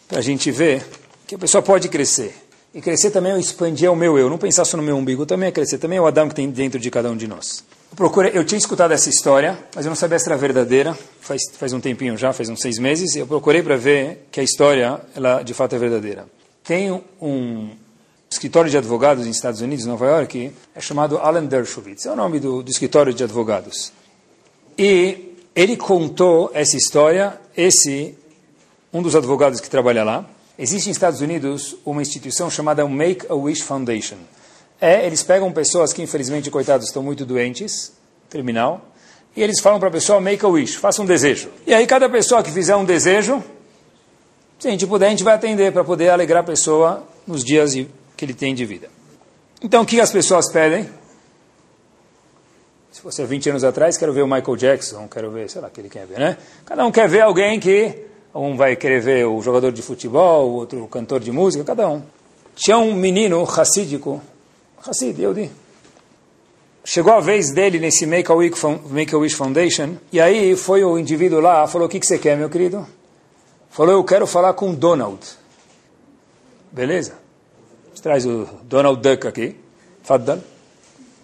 B: para a gente ver que a pessoa pode crescer. E crescer também é expandir o meu eu. Não pensar só no meu umbigo, também é crescer. Também é o Adão que tem dentro de cada um de nós. Procurei, eu tinha escutado essa história, mas eu não sabia se era verdadeira. Faz, faz um tempinho já, faz uns seis meses. E eu procurei para ver que a história, ela de fato é verdadeira. Tem um escritório de advogados nos Estados Unidos, Nova York, é chamado Alan Dershowitz. É o nome do, do escritório de advogados. E ele contou essa história, esse, um dos advogados que trabalha lá. Existe nos Estados Unidos uma instituição chamada Make-A-Wish Foundation. É, eles pegam pessoas que, infelizmente, coitados, estão muito doentes, terminal, e eles falam para a pessoa, make a wish, faça um desejo. E aí, cada pessoa que fizer um desejo, se a gente puder, a gente vai atender para poder alegrar a pessoa nos dias que ele tem de vida. Então, o que as pessoas pedem? Se fosse 20 anos atrás, quero ver o Michael Jackson, quero ver, sei lá, que ele quer ver, né? Cada um quer ver alguém que, um vai querer ver o jogador de futebol, o outro o cantor de música, cada um. Tinha um menino racídico, Hassid, Yehudi. Chegou a vez dele nesse Make-A-Wish Foundation, e aí foi o indivíduo lá, falou, o que, que você quer, meu querido? Falou, eu quero falar com Donald. Beleza? Traz o Donald Duck aqui. Faddal.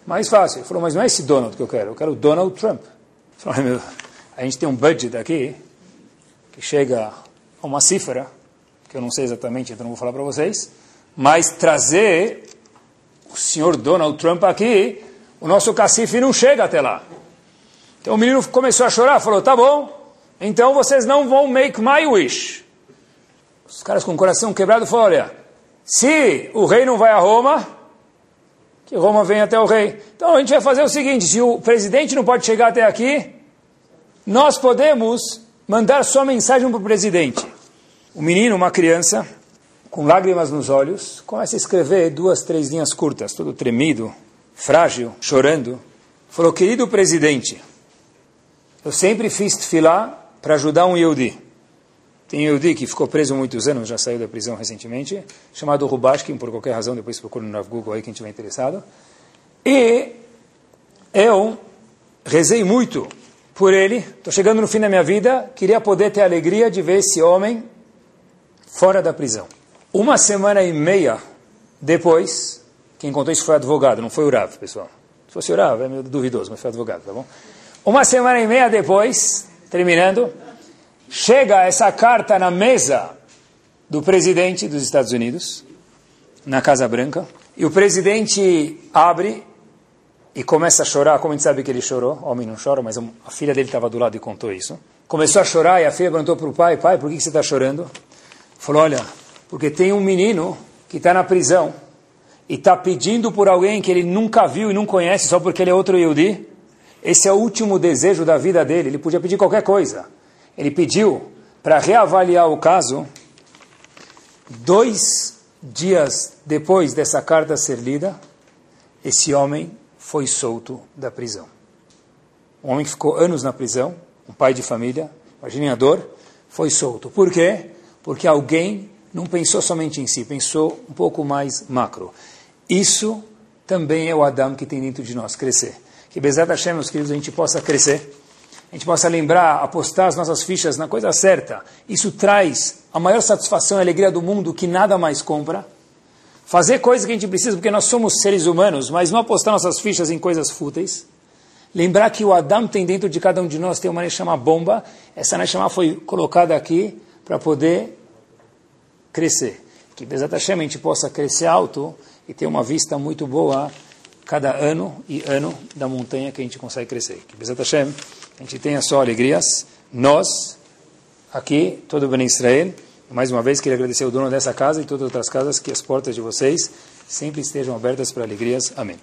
B: Mais fácil. Ele falou, mas não é esse Donald que eu quero, eu quero o Donald Trump. Falou, meu, a gente tem um budget aqui que chega a uma cifra, que eu não sei exatamente, então não vou falar para vocês, mas trazer o senhor Donald Trump aqui, o nosso cacife não chega até lá. Então o menino começou a chorar, falou, tá bom, então vocês não vão make my wish. Os caras com o coração quebrado falaram, olha, se o rei não vai a Roma, que Roma vem até o rei. Então a gente vai fazer o seguinte: se o presidente não pode chegar até aqui, nós podemos mandar só mensagem para o presidente. O menino, uma criança, com lágrimas nos olhos, começa a escrever duas, três linhas curtas, todo tremido, frágil, chorando. Falou: Querido presidente, eu sempre fiz tefilá para ajudar um Yehudi. Tem Yehudi que ficou preso muitos anos, já saiu da prisão recentemente, chamado Rubashkin, por qualquer razão, depois procura no Google aí quem estiver interessado. E eu rezei muito por ele, estou chegando no fim da minha vida, queria poder ter a alegria de ver esse homem fora da prisão. Uma semana e meia depois, quem contou isso foi advogado, não foi o Rav, pessoal. Se fosse o Rav, é meio duvidoso, mas foi advogado, tá bom? Uma semana e meia depois, terminando, chega essa carta na mesa do presidente dos Estados Unidos, na Casa Branca, e o presidente abre e começa a chorar, como a gente sabe que ele chorou, o homem não chora, mas a filha dele estava do lado e contou isso. Começou a chorar e a filha perguntou para o pai, pai, por que, que você está chorando? Falou, olha, porque tem um menino que está na prisão e está pedindo por alguém que ele nunca viu e não conhece só porque ele é outro Yehudi. Esse é o último desejo da vida dele, ele podia pedir qualquer coisa. Ele pediu para reavaliar o caso dois dias depois dessa carta ser lida, esse homem foi solto da prisão. Um homem que ficou anos na prisão, um pai de família, imaginem a dor, foi solto. Por quê? Porque alguém não pensou somente em si, pensou um pouco mais macro. Isso também é o Adam que tem dentro de nós, crescer. que Bezat Hashem, meus queridos, a gente possa crescer, a gente possa lembrar, apostar as nossas fichas na coisa certa. Isso traz a maior satisfação e alegria do mundo que nada mais compra. Fazer coisas que a gente precisa, porque nós somos seres humanos, mas não apostar nossas fichas em coisas fúteis. Lembrar que o Adam tem dentro de cada um de nós, tem uma Neshama bomba. Essa Neshama foi colocada aqui para poder crescer. Que Bezat Hashem a gente possa crescer alto e ter uma vista muito boa cada ano e ano da montanha que a gente consegue crescer. Que Bezat Hashem a gente tenha só alegrias. Nós, aqui, todo o Bem Israel, mais uma vez queria agradecer ao dono dessa casa e todas as outras casas, que as portas de vocês sempre estejam abertas para alegrias. Amém.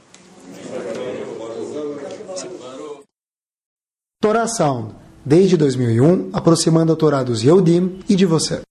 A: Torá Sound, desde 2001, aproximando a Torá dos Yehudim e de você.